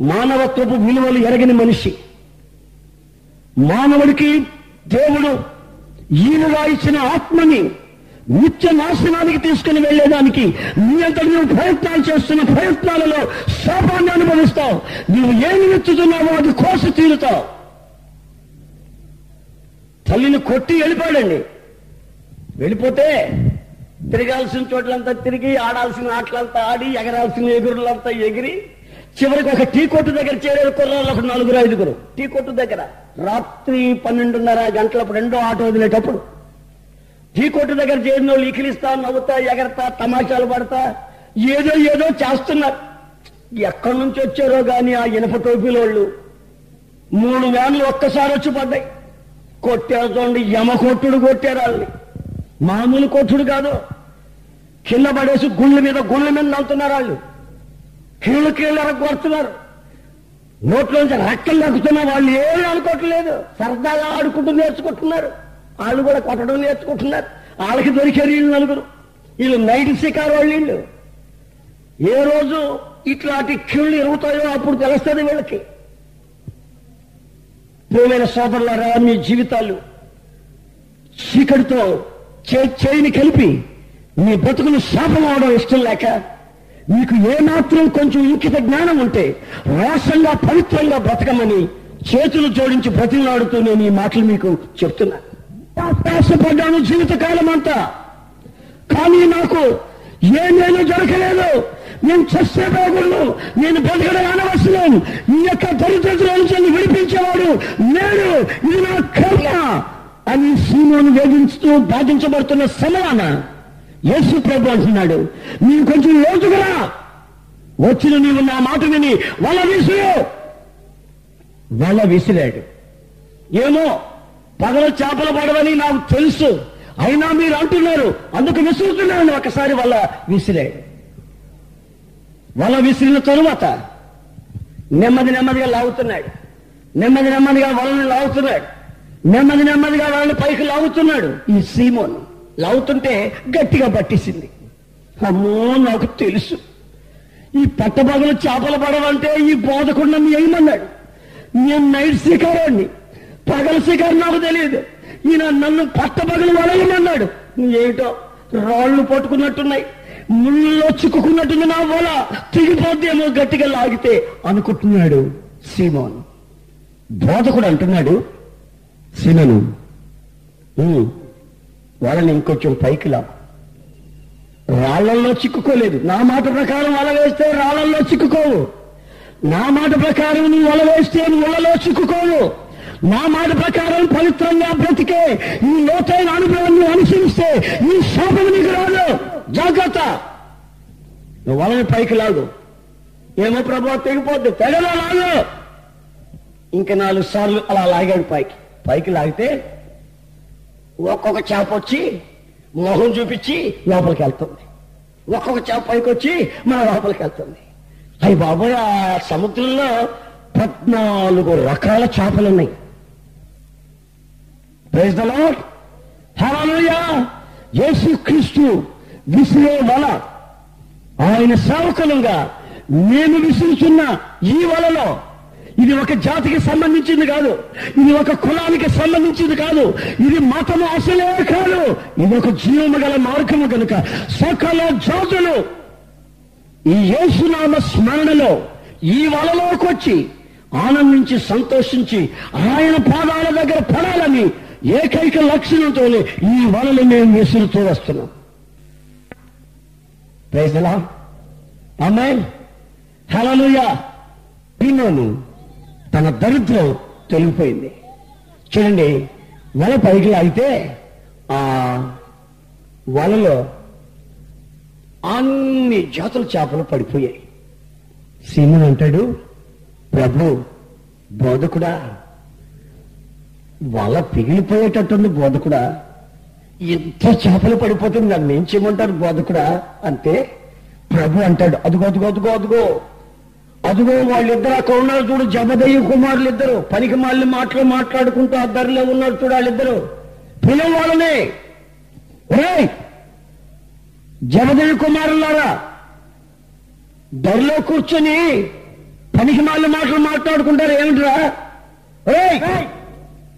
మానవత్వపు విలువలు ఎరగని మనిషి. మానవుడికి దేవుడు ఈయనగా ఇచ్చిన ఆత్మని నిత్య నాశనానికి తీసుకుని వెళ్ళేదానికి నీ అంత నువ్వు ప్రయత్నాలు చేస్తున్న ప్రయత్నాలలో శాపాన్ని అనుభవిస్తావు. నువ్వు ఏమి ఎత్తుతున్నావో అది కోసి తీరుతావు. తల్లిని కొట్టి వెళ్ళిపోయాడండి వెళ్ళిపోతే తిరగాల్సిన చోట్లంతా తిరిగి ఆడాల్సిన ఆటలంతా ఆడి ఎగరాల్సిన ఎగురులంతా ఎగిరి చివరికి ఒక టీ కొట్టు దగ్గర చేరే కుర్రాళ్ళు ఒక నలుగురు ఐదుగురు. టీ కొట్టు దగ్గర రాత్రి పన్నెండున్నర గంటలప్పుడు రెండో ఆటో వదిలేటప్పుడు టీ కొట్టు దగ్గర చేరిన వాళ్ళు ఇకిలిస్తా నవ్వుతా ఎగరతా తమాషాలు పడతా ఏదో ఏదో చేస్తున్నారు. ఎక్కడి నుంచి వచ్చారో గాని ఆ ఇనప టోపీలోళ్ళు. మూడు వ్యాన్లు ఒక్కసారి వచ్చి పడ్డాయి. కొట్టారు చూడండి యమ కొట్టుడు కొట్టారు వాళ్ళని. మామూలు కొట్టుడు కాదు. కింద పడేసి గుళ్ళ మీద గుళ్ళ మీద నవ్వుతున్నారు వాళ్ళు. కీళ్ళు కీళ్ళు కొడుతున్నారు నోట్లోంచి రక్కలు నక్కుతున్నా వాళ్ళు ఏమీ అనుకోవట్లేదు. సరదాగా ఆడుకుంటూ నేర్చుకుంటున్నారు. వాళ్ళు కూడా కొట్టడం నేర్చుకుంటున్నారు. వాళ్ళకి దొరికే వీళ్ళు నలుగురు. వీళ్ళు నైట్ శికారు వాళ్ళు వీళ్ళు. ఏ రోజు ఇట్లాంటి క్యూళ్ళు ఎరుగుతాయో అప్పుడు తెలుస్తుంది వీళ్ళకి. ప్రియమైన సోదరులారా మీ జీవితాలు చీకటితో చే- చేయిని కలిపి మీ బ్రతుకును శాపం అవడం ఇష్టం లేక మీకు ఏమాత్రం కొంచెం ఇంకిత జ్ఞానం ఉంటే రాష్ట్రంగా పవిత్రంగా బ్రతకమని చేతులు జోడించి బ్రతిలాడుతూ నేను ఈ మాటలు మీకు చెప్తున్నా. ప్రయాసపడ్డాను జీవితకాలం అంతా. కానీ నాకు ఏ నేను దొరకలేదు నేను చస్తే బాగుండు. నేను బతకడం అనవసరం. ఈ యొక్క దరిద్రతలో నుంచి విడిపించేవాడు నేను ఇది నా కర్మ అని సీమోను వేధించుతూ బాధించబడుతున్న సమయాన యేసు ప్రభు అంటున్నాడు. నీవు కొంచెం లోతుకురా. వచ్చిన నీవు నా మాట విని వల విసురు వల విసిరాడు ఏమో పగల చేపలు పడవని నాకు తెలుసు. అయినా మీరు అంటున్నారు. అందుకు విసురుతున్నాను. ఒకసారి వల్ల విసిరే. వల విసిరిన తరువాత నెమ్మది నెమ్మదిగా లాగుతున్నాడు. నెమ్మది నెమ్మదిగా వలని లాగుతున్నాడు. నెమ్మది నెమ్మదిగా వాళ్ళని పైకి లాగుతున్నాడు ఈ సీమోన్. లాగుతుంటే గట్టిగా పట్టేసింది. అమ్మో నాకు తెలుసు. ఈ పట్టబగలు చేపలు పడవంటే ఈ బోధకుండా ఏమన్నాడు నేను నైట్ శిఖారాన్ని పగల శిఖారు నాకు తెలియదు ఈయన నన్ను పట్టబగలు వలయమన్నాడు. ఏమిటో రాళ్ళు పట్టుకున్నట్టున్నాయి. ముళ్ళలో చిక్కుకున్నట్టుంది నా వల. తిరిగిపోద్దేమో గట్టిగా లాగితే అనుకుంటున్నాడు సీమోన్. బోధకుడు అంటున్నాడు సీమను. వాళ్ళని ఇంకొంచెం పైకి లా. రాళ్ళల్లో చిక్కుకోలేదు. నా మాట ప్రకారం వల వేస్తే రాళ్ళల్లో చిక్కుకోవు. నా మాట ప్రకారం నువ్వు వల వేస్తే ముళ్ళలో చిక్కుకోవు. నా మాట ప్రకారం పవిత్రంగా బ్రతికే ఈ లోతైన అనుభవాన్ని అనుసరిస్తే ఈ శాపం నీకు రాదు. జాగ్రత్త. నువ్వు వలని పైకి లాగు. ఏమో ప్రభావం తెగిపోద్ది. తెగలా లాగు. ఇంకా నాలుగు సార్లు అలా లాగాడు పైకి. పైకి లాగితే ఒక్కొక్క చేప వచ్చి మొహం చూపించి లోపలికి వెళ్తుంది. ఒక్కొక్క చేప పైకి వచ్చి మన లోపలికి వెళ్తుంది. అయ్యి బాబోయ్ ఆ సముద్రంలో పద్నాలుగు రకాల చేపలు ఉన్నాయి ప్రైజ్ ద లార్డ్ హల్లెలూయా యేసు క్రీస్తు విసిరే వల. ఆయన సేవకులుగా నేను విసురుచున్న ఈ వలలో ఇది ఒక జాతికి సంబంధించింది కాదు. ఇది ఒక కులానికి సంబంధించింది కాదు. ఇది మతము అసలే కాదు. ఇది ఒక జీవము గల మార్గము కనుక సకల జాతులు ఈ యేసునామ స్మరణలో ఈ వలలోకి వచ్చి ఆనందించి సంతోషించి ఆయన పాదాల దగ్గర పడాలని ఏకైక లక్షణంతోనే ఈ వలలు మేము విసురుతూ వస్తున్నాం. ప్రైజ్లా అమ్మాయి హలలుయ పిన్నోను తన దరిద్రం తొలిగిపోయింది. చూడండి వల పైకి లాగితే ఆ వలలో అన్ని జాతుల చేపలు పడిపోయాయి. సీమన్ అంటాడు ప్రభు బోధకుడా వల పిగిలిపోయేటట్టుంది బోధకుడా. ఎంత చేపలు పడిపోతుంది నన్ను ఏం చేయమంటారు బోధకుడా? అంటే ప్రభు అంటాడు అదుగో అదుగో అదుగో అదుగో. అదుగో వాళ్ళిద్దరు అక్కడ ఉన్నారు చూడు జబదయ్య కుమారులు ఇద్దరు పనికి మళ్ళీ మాటలు మాట్లాడుకుంటూ ఆ ధరలో ఉన్నారు చూడు వాళ్ళిద్దరు. పిల్లల వాళ్ళనే ఒరేయ్! జబదయ్య కుమారులారా ధరలో కూర్చొని పనికి మళ్ళీ మాటలు మాట్లాడుకుంటారు ఏమిట్రా?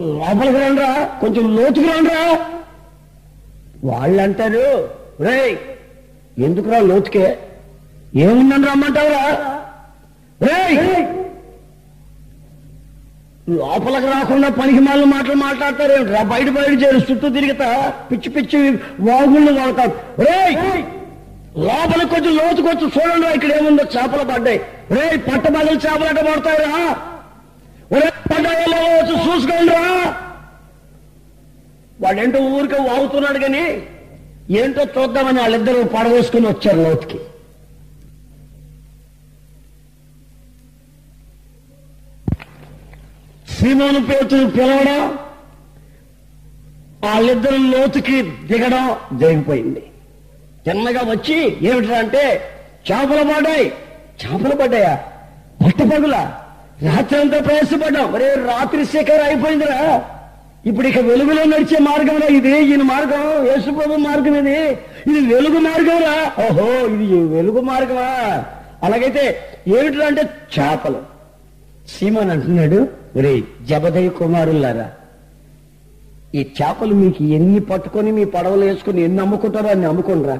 లోపలికి రండిరా కొంచెం లోతుకు రండిరా. వాళ్ళంటారు రే రేయ్ ఎందుకురా లోతుకే? ఏముందని రమ్మంటావురా రేయ్ లోపలికి రాకుండా పనికి మాలు మాటలు మాట్లాడతారు ఏమిట్రా బయట బయట చేరు చుట్టూ తిరిగితా పిచ్చి పిచ్చి వాగుళ్ళు వాడతారు. రేయ్ లోపలికి కొంచెం లోతుకొచ్చి చూడండి ఇక్కడ ఏముందో చేపలు పడ్డాయి. రే పట్టబల్లి చేపలు అట్ట పడతాయిరా పడ్డాయో వచ్చి చూసుకోండి ఊరికే వాగుతున్నాడు కానీ ఏంటో చూద్దామని వాళ్ళిద్దరూ పడవేసుకుని వచ్చారు లోతుకి. సీమోను పేతులు పిలవడం? వాళ్ళిద్దరు లోతుకి దిగడం జరిగిపోయింది. చిన్నగా వచ్చి ఏమిట్రా అంటే చేపలు పడ్డాయి. చేపలు పడ్డాయా? పట్టపగుల రాత్రి అంతా ప్రయాసపడ్డాం మరే రాత్రి శిఖర అయిపోయిందిరా ఇప్పుడు ఇక వెలుగులో నడిచే మార్గంరా ఇది. ఈయన మార్గం యేసుప్రభు మార్గం ఇది. ఇది వెలుగు మార్గంరా ఓహో ఇది వెలుగు మార్గమా? అలాగైతే ఏమిట్రా అంటే చేపలు. సీమన్ అంటున్నాడు రే జబదయ్య కుమారులారా ఈ చేపలు మీకు ఎన్ని పట్టుకొని మీ పడవలు వేసుకుని ఎన్ని అమ్ముకుంటారో అన్ని అమ్ముకోనరా.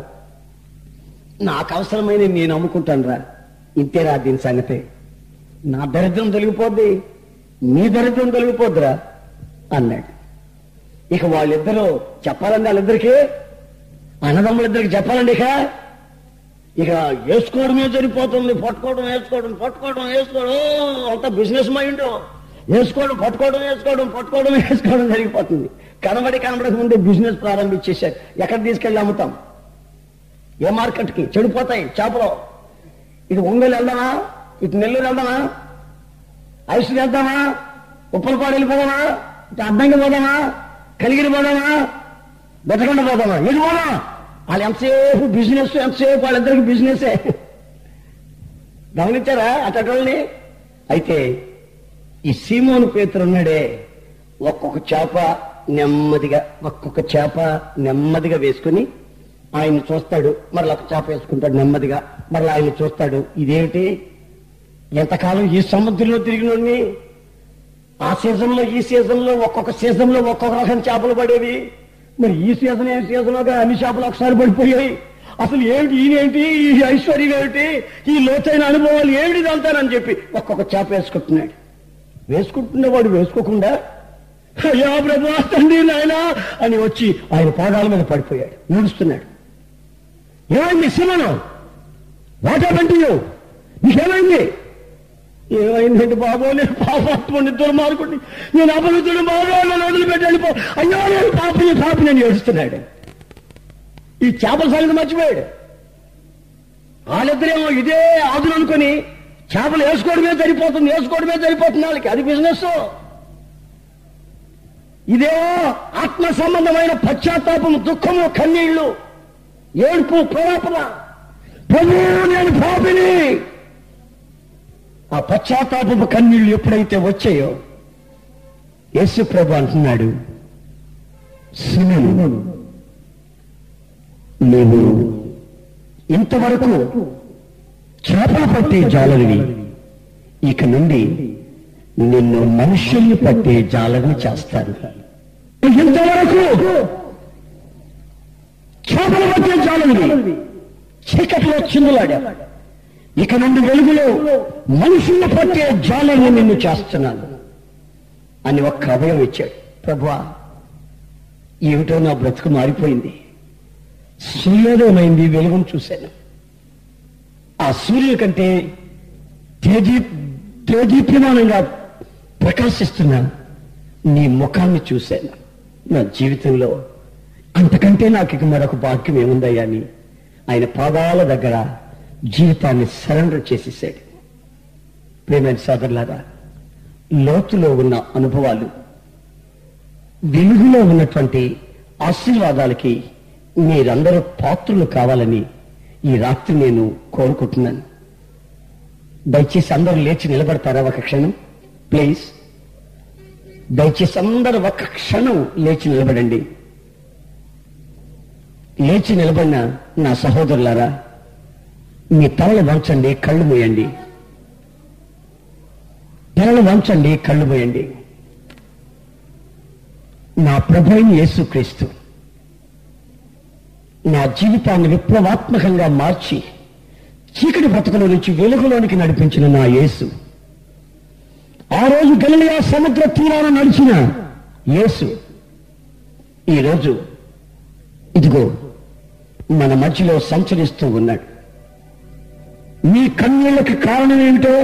నాకు అవసరమైన నేను అమ్ముకుంటాను రా ఇంతేరా దీని సంగతే. నా దరిద్రం తొలగిపోద్ది నీ దరిద్రం తొలగిపోద్దురా అన్నాడు. ఇక వాళ్ళిద్దరూ చెప్పాలండి వాళ్ళిద్దరికీ అన్నదమ్ములిద్దరికి చెప్పాలండి ఇక ఇక వేసుకోవడమే సరిపోతుంది పట్టుకోవడం వేసుకోవడం పట్టుకోవడం వేసుకోవడం అంత బిజినెస్ మైండ్. వేసుకోవడం పట్టుకోవడం వేసుకోవడం పట్టుకోవడం వేసుకోవడం జరిగిపోతుంది కనబడి కనబడక ముందే బిజినెస్ ప్రారంభించేశారు. ఎక్కడ తీసుకెళ్ళి అమ్ముతాం? ఏ మార్కెట్కి? చెడిపోతాయి చేపలు. ఇది ఒంగోలు వెళ్దామా? ఇటు నెల్లూరు వెళ్దామా? ఐశ్వర్య వెళ్దామా? ఉప్పలపాడు వెళ్ళిపోదామా? ఇటు అడ్డంగా పోదామా? కలిగిరి పోదామా? బెతకొండ పోదామా? ఎటు పోదాం వాళ్ళు ఎంతసేపు బిజినెస్ ఎంతసేపు వాళ్ళిద్దరికి బిజినెసే గమనించారా అటోళ్ళని అయితే ఈ సీమోను పేతురు ఉన్నాడే. ఒక్కొక్క చేప నెమ్మదిగా ఒక్కొక్క చేప నెమ్మదిగా వేసుకుని ఆయన చూస్తాడు. మరలా ఒక చేప వేసుకుంటాడు నెమ్మదిగా. మరలా ఆయన చూస్తాడు. ఇదేమిటి? ఎంతకాలం ఈ సముద్రంలో తిరిగినోడిని? ఆ సీజన్లో ఈ సీజన్లో ఒక్కొక్క సీజన్లో ఒక్కొక్క రకం చేపలు పడేవి. మరి ఈ సీజన్ ఏ సీజన్లోగా అన్ని చేపలు ఒకసారి పడిపోయాయి. అసలు ఏమిటి ఈయనేంటి ఈ ఐశ్వర్యం ఏమిటి ఈ లోతైన అనుభవాలు ఏమిటి ఇదంతానని చెప్పి ఒక్కొక్క చేప వేసుకుంటున్నాడు. వేసుకుంటున్నవాడు వేసుకోకుండా అయ్యా ప్రభు తండ్రి నాయనా అని వచ్చి ఆయన పాదాల మీద పడిపోయాడు. నడుస్తున్నాడు ఏమైంది శివను వాట్ హ్యాపెన్ టు యూ నీకేమైంది? ఏమైందండి బాబో? నేను పాపాత్ముని దుర్మార్గుడిని. నేను అపవిత్రుడు బాబు నన్ను వదిలిపెట్టి అయ్యో నేను పాపిని పాపిని ఏడుస్తున్నాడు. ఈ చేపల సంగతి మర్చిపోయాడు. వాళ్ళిద్దరేమో ఇదే ఆదులు అనుకుని చేపలు వేసుకోవడమే సరిపోతుంది వేసుకోవడమే సరిపోతుంది. వాళ్ళకి అది బిజినెస్ ఇదేమో ఆత్మ సంబంధమైన పశ్చాత్తాపం దుఃఖము కన్నీళ్ళు ఏడుపు ప్రలాపన ప్రభు నేను పాపిని. ఆ పశ్చాత్తాపపు కన్నీళ్ళు ఎప్పుడైతే వచ్చాయో యేసు ప్రభు అంటున్నాడు సిమోను నీవు ఇంతవరకు చేపలు పట్టే జాలరివి ఇక నుండి నిన్ను మనుషుల్ని పట్టే జాలని చేస్తాను ఇంతవరకు చేపలు పట్టే జాలరివి చీకటిలో చిందులాడా ఇక నుండి వెలుగులో మనుషుల్ని పట్టే జాలని నిన్ను చేస్తున్నాను. అని ఒక్క అభయం ఇచ్చాడు. ప్రభువా ఏమిటో నా బ్రతుకు మారిపోయింది. సూర్యోదయమైంది వెలుగును చూశాను. ఆ సూర్యుడి కంటే తేజీ తేజీప్యమానంగా ప్రకాశిస్తున్నాను. నీ ముఖాన్ని చూశాను. నా జీవితంలో అంతకంటే నాకు ఇక మరొక భాగ్యం ఏముందయ్యా అని ఆయన పాదాల దగ్గర జీవితాన్ని సరెండర్ చేసేసాడు. ప్రేమైన సోదరులారా లోతులో ఉన్న అనుభవాలు వెలుగులో ఉన్నటువంటి ఆశీర్వాదాలకి మీరందరూ పాత్రులు కావాలని ఈ రాత్రి నేను కోరుకుంటున్నాను. దయచేసి అందరూ లేచి నిలబడతారా ఒక క్షణం? ప్లీజ్. దయచేసి అందరూ ఒక క్షణం లేచి నిలబడండి. లేచి నిలబడిన నా సహోదరులారా మీ తలలు వంచండి కళ్ళు మూయండి. తలలు వంచండి కళ్ళు మూయండి. నా ప్రభుని యేసుక్రీస్తు నా జీవితాన్ని విప్లవాత్మకంగా మార్చి చీకటి బ్రతుకులో నుంచి వెలుగులోనికి నడిపించిన నా యేసు ఆ రోజు గలియా సముద్ర తీరాన నడిచిన యేసు ఈరోజు ఇదిగో మన మధ్యలో సంచరిస్తూ ఉన్నాడు. నీ కన్నీళ్ళకి కారణం ఏమిటో?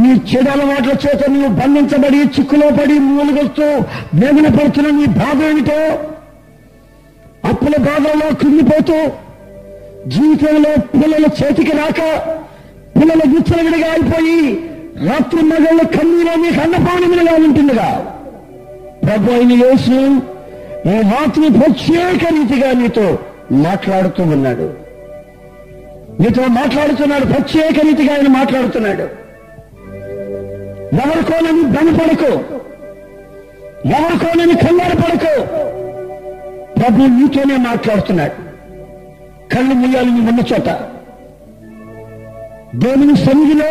నీ చెడు అలవాట్ల చేత నీవు బంధించబడి చిక్కులో పడి మూలుగొస్తూ వేదన పడుతున్న నీ బాధ ఏమిటో? అప్పుల బాధల్లో కృంగిపోతూ జీవితంలో పిల్లల చేతికి రాక పిల్లల విచ్చలవిడిగా అయిపోయి రాత్రి మగళ్ళ కన్నీలో నీకు అన్నపానములుగా ఉంటుందిగా. ప్రభు అయిన యేసు ఈ రాత్రి ప్రత్యేక రీతిగా నీతో మాట్లాడుతూ ఉన్నాడు. నీతో మాట్లాడుతున్నాడు. ప్రత్యేక రీతిగా ఆయన మాట్లాడుతున్నాడు. ఎవరికోనని భ్రమపడకు ఎవరికోనని కంగారు పడకు. ప్రభు నీతోనే మాట్లాడుతున్నాడు. కళ్ళు ముయ్యాలి నువ్వు ఉన్న చోట. దేవుని సన్నిధిలో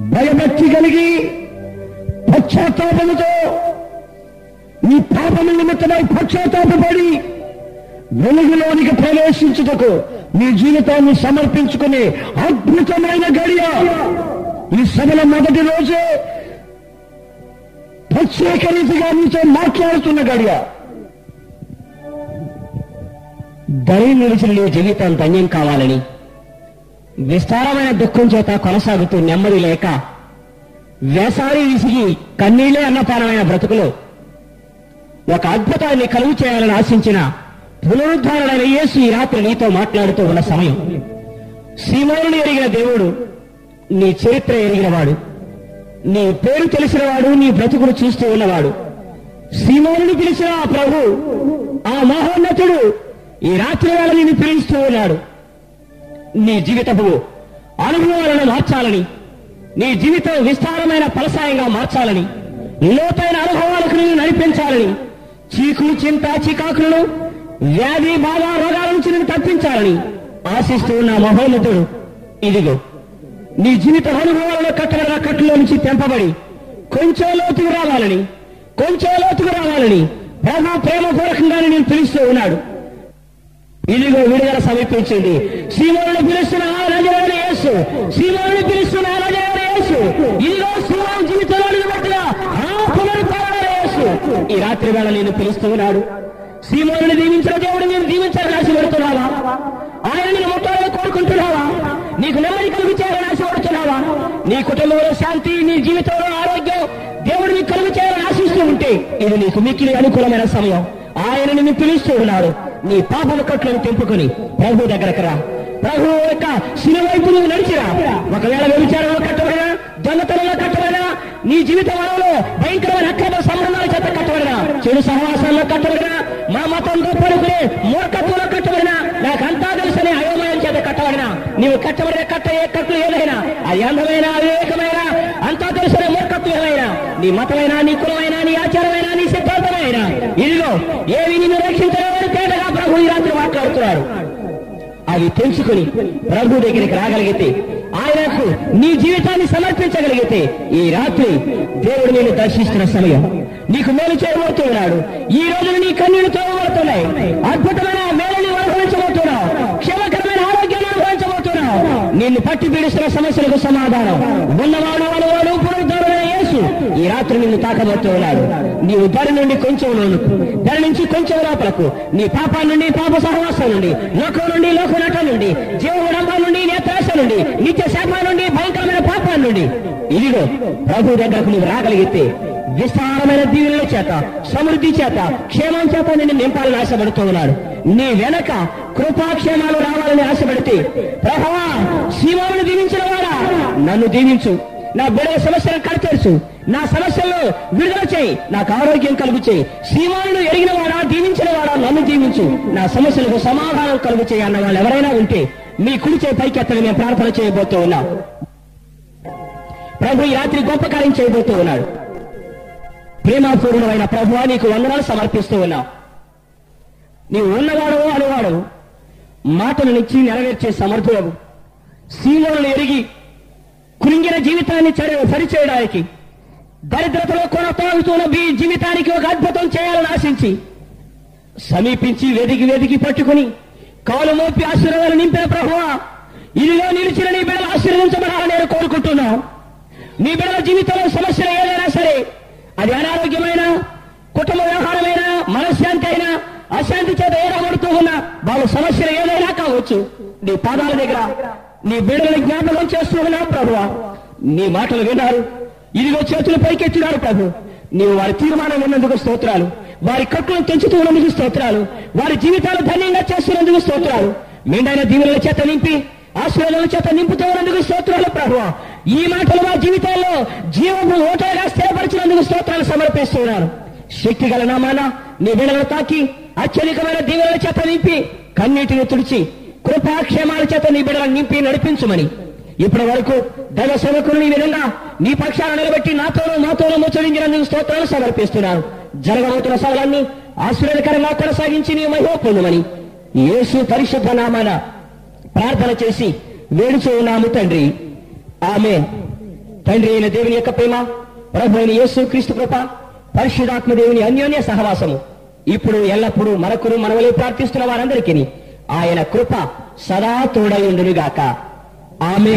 భయభక్తి కలిగి పశ్చాత్తాపముతో నీ పాపము నిమిత్తమై పశ్చాత్తాపడి వెలుగులోనికి ప్రవేశించుటకు మీ జీవితాన్ని సమర్పించుకునే అద్భుతమైన గడియ. ఈ సభల మొదటి రోజే ప్రత్యేక రీతిగా మీతో మాట్లాడుతున్న గడియ. దరి నిలిచిన నీ జీవితం ధన్యం కావాలని విస్తారమైన దుఃఖం చేత కొనసాగుతూ నెమ్మది లేక వేసారి విసిగి కన్నీళ్ళే అన్నపానమైన బ్రతుకులు ఒక అద్భుతాన్ని కలుగు చేయాలని ఆశించిన పునరుద్ధారణ యేసు ఈ రాత్రి నీతో మాట్లాడుతూ ఉన్న సమయం. సీమోనుని ఎరిగిన దేవుడు నీ చరిత్ర ఎరిగినవాడు నీ పేరు తెలిసినవాడు నీ బ్రతుకును చూస్తూ ఉన్నవాడు. సీమోనుని పిలిచిన ఆ ప్రభు ఆ మహోన్నతుడు ఈ రాత్రి వేళ నిన్ను పిలుస్తూ ఉన్నాడు. నీ జీవితపు అనుభవాలను మార్చాలని నీ జీవితం విస్తారమైన ఫలసాయంగా మార్చాలని లోతైన అనుభవాలకు నేను నడిపించాలని చీకులు చింత చికాకులను వ్యాధి బాధ రోగాల నుంచి నేను తప్పించాలని ఆశిస్తూ ఉన్న మహోన్నతుడు ఇదిగో నీ జీవిత అనుభవాలలో కట్టబడిన కట్టులో నుంచి తెంపబడి కొంచెం లోతుకు రావాలని కొంచెం లోతుకు రావాలని ప్రభు ప్రేమపూర్వకంగానే నేను పిలుస్తూ ఉన్నాడు. ఇదిగో విడుదల సమీపించింది సీమోను పిలుస్తున్న ఆ నజరైన యేసు. సీమోను పిలుస్తున్న ఆ నజరైన యేసు. ఇదిగో సీమోను జీవితంలో నిలబెట్టిన ఆ యేసు. ఈ రాత్రి వేళ నేను పిలుస్తూ ఉన్నాడు. సీమోను దీవించిన దేవుడు నేను దీవించాలని ఆశపడుతున్నావా? ఆయన నేను ముట్టాలని కోరుకుంటున్నావా? నీకు నెమ్మది కలుగు చేయాలని ఆశపడుతున్నావా? నీ కుటుంబంలో శాంతి నీ జీవితంలో ఆరోగ్యం దేవుడు నీకు కలుగు చేయాలని ఆశిస్తూ ఉంటే ఇది నీకు మిక్కిలి అనుకూలమైన సమయం. ఆయన నిన్ను పిలుస్తూ ఉన్నాడు. నీ పాపల కట్లను తెంపుకొని ప్రభు దగ్గరకు రా. ప్రభు యొక్క శిల వైపు నువ్వు నడిచిరా. ఒకవేళ వ్యభిచారంలో కట్టబడినా దొంగతనంలో కట్టబడినా నీ జీవితంలో భయంకరమైన అక్రమ సంబంధాల చేత కట్టబడినా చెడు సహవాసాల్లో కట్టబడినా మా మతం పడుకునే మూర్ఖత్వంలో కట్టబడినా నాకంతా తెలుసని అయోమయం చేత కట్టబడిన నీవు కట్టబడిన కట్ట ఏ కట్లు ఏదైనా అది అందమైన అవివేకమైన అంతా తెలుసిన మూర్ఖత్వం ఏమైనా నీ మతమైనా నీ కులమైనా నీ ఆచారమైనా నీ సిద్ధాంతమైనా. ఇదిగో ఏవి నిన్ను రక్షించలేవని తేటగా ప్రభు ఈ రాత్రి మాట్లాడుతున్నాడు అవి తెలుసుకుని ప్రభు దగ్గరికి రాగలిగితే ఆయనకు నీ జీవితాన్ని సమర్పించగలిగితే ఈ రాత్రి దేవుడు నేను దర్శిస్తున్న సమయం. నీకు మేలు చేయబోతున్నాడు. ఈ రోజు నీ కన్నీళ్ళు తోమబడుతున్నాయి అద్భుతమైన మేలుని అనుభవించబోతున్నావు. క్షేమకరమైన ఆరోగ్యాన్ని అనుభవించబోతున్నావు. నిన్ను పట్టి పీడిస్తున్న సమస్యలకు సమాధానం. ఉన్నవాడు అనువాడు పునరుద్ధరణ యేసు ఈ రాత్రి నిన్ను తాకబోతూ ఉన్నాడు. నీవు దరి నుండి కొంచెం లోనుకు ధరి నుంచి కొంచెం లోపలకు నీ పాప నుండి పాప సహవాసం నుండి లోకం నుండి లోకనట నుండి జీవడంబ నుండి నేత్రాశ నుండి నిత్య శాప నుండి భయంకరమైన పాపాల నుండి. ఇదిగో ప్రభు దగ్గరకు నువ్వు రాగలిగితే విస్తారమైన దీవుల చేత సమృద్ధి చేత క్షేమం చేత నిన్ను నింపాలని ఆశపడుతూ ఉన్నాడు. నీ వెనక కృపాక్షేమాలు రావాలని ఆశపడితే ప్రభా సీమాను దీవించిన వాడా? నన్ను దీవించు. నా గొడవ సమస్యలను కడతీర్చు నా సమస్యల్లో విడుదల చేయి. నాకు ఆరోగ్యం కలుగు చేయి శ్రీమానుడు ఎరిగిన వాడా దీవించిన వాడా నన్ను దీవించు. నా సమస్యలకు సమాధానం కలుగు చేయి అన్న వాళ్ళు ఎవరైనా ఉంటే మీ కుడి చేయి పైకి ఎత్తని మేము ప్రార్థన చేయబోతూ ఉన్నాం. ప్రభు ఈ రాత్రి గొప్ప కార్యం చేయబోతూ ఉన్నాడు. ప్రేమపూర్ణమైన ప్రభు నీకు వందనాలు సమర్పిస్తూ ఉన్నాం. నీవు ఉన్నవాడవు మాటలను ఇచ్చి నెరవేర్చే సమర్థుడవు. సీమలను ఎరిగి కృంగిన జీవితాన్ని సరిచేయడానికి దరిద్రతలో కొనసాగుతున్న మీ జీవితానికి ఒక అద్భుతం చేయాలని ఆశించి సమీపించి వెదికి వెదికి పట్టుకుని కాలు మోపి ఆశీర్వాదాలు నింపిన ప్రభువా ఇదిలో నిలిచిన నీ బిడ్డలు ఆశీర్వదించబడాలని నేను కోరుకుంటున్నాను నీ బిడ్డల జీవితంలో సమస్యలు ఏదైనా సరే అది అనారోగ్యమైన కుటుంబ వ్యవహారమైన మనశ్శాంతి అయినా అశాంతి చేత ఏడబడుతూ ఉన్న వాళ్ళ సమస్యలు ఏదైనా కావచ్చు నీ పాదాల దగ్గర నీ బిడ్డలను జ్ఞాపకం చేస్తూ ఉన్నావు ప్రభువా? నీ మాటలు విన్నారు. ఇదిగో చేతులు పైకెత్తినారు ప్రభు. నీవు వారి తీర్మానం విన్నందుకు స్తోత్రాలు. వారి కట్టును తెంచుతూ ఉన్నందుకు స్తోత్రాలు. వారి జీవితాలు ధన్యంగా చేస్తున్నందుకు స్తోత్రాలు. మెండైన దీవుల చేత నింపి ఆశ్రయాల చేత నింపుతూ ఉన్నందుకు స్తోత్రాలు ప్రభు ఈ మాటలు మా జీవితాల్లో జీవము ఓటగా స్థిరపరిచినందుకు స్తోత్రాలు సమర్పిస్తున్నారు శక్తి గల నామాన నీ బిడలను తాకి అత్యధికమైన దీవుల చేత నింపి కన్నీటిని తుడిచి కృపాక్షేమాల చేత నీ బిడ్డలను నింపి నడిపించుమని. ఇప్పటి వరకు దైవ సేవకులు ఈ విధంగా నీ పక్షాన నిలబెట్టి నాతోనూ మాతోనూ ముచ్చరించినందుకు స్తోత్రాలు సమర్పిస్తున్నాను జరగబోతున్న సవాలన్నీ ఆశ్చర్యకరంగా కొనసాగించి నీ మహిమ పొందమని యేసు పరిశుద్ధ నామాన ప్రార్థన చేసి వేడుచూ ఉన్నాము తండ్రి. ఆమె తండ్రి అయిన దేవుని యొక్క ప్రేమ ప్రభు అయిన యేసు క్రీస్తు కృప పరిశుధాత్మ దేవుని అన్యోన్య సహవాసము. ఇప్పుడు ఎల్లప్పుడూ మరొకరు మనవలే ప్రార్థిస్తున్న వారందరికీ ఆయన కృప సదా తోడై ఉండునుగాక. ఆమె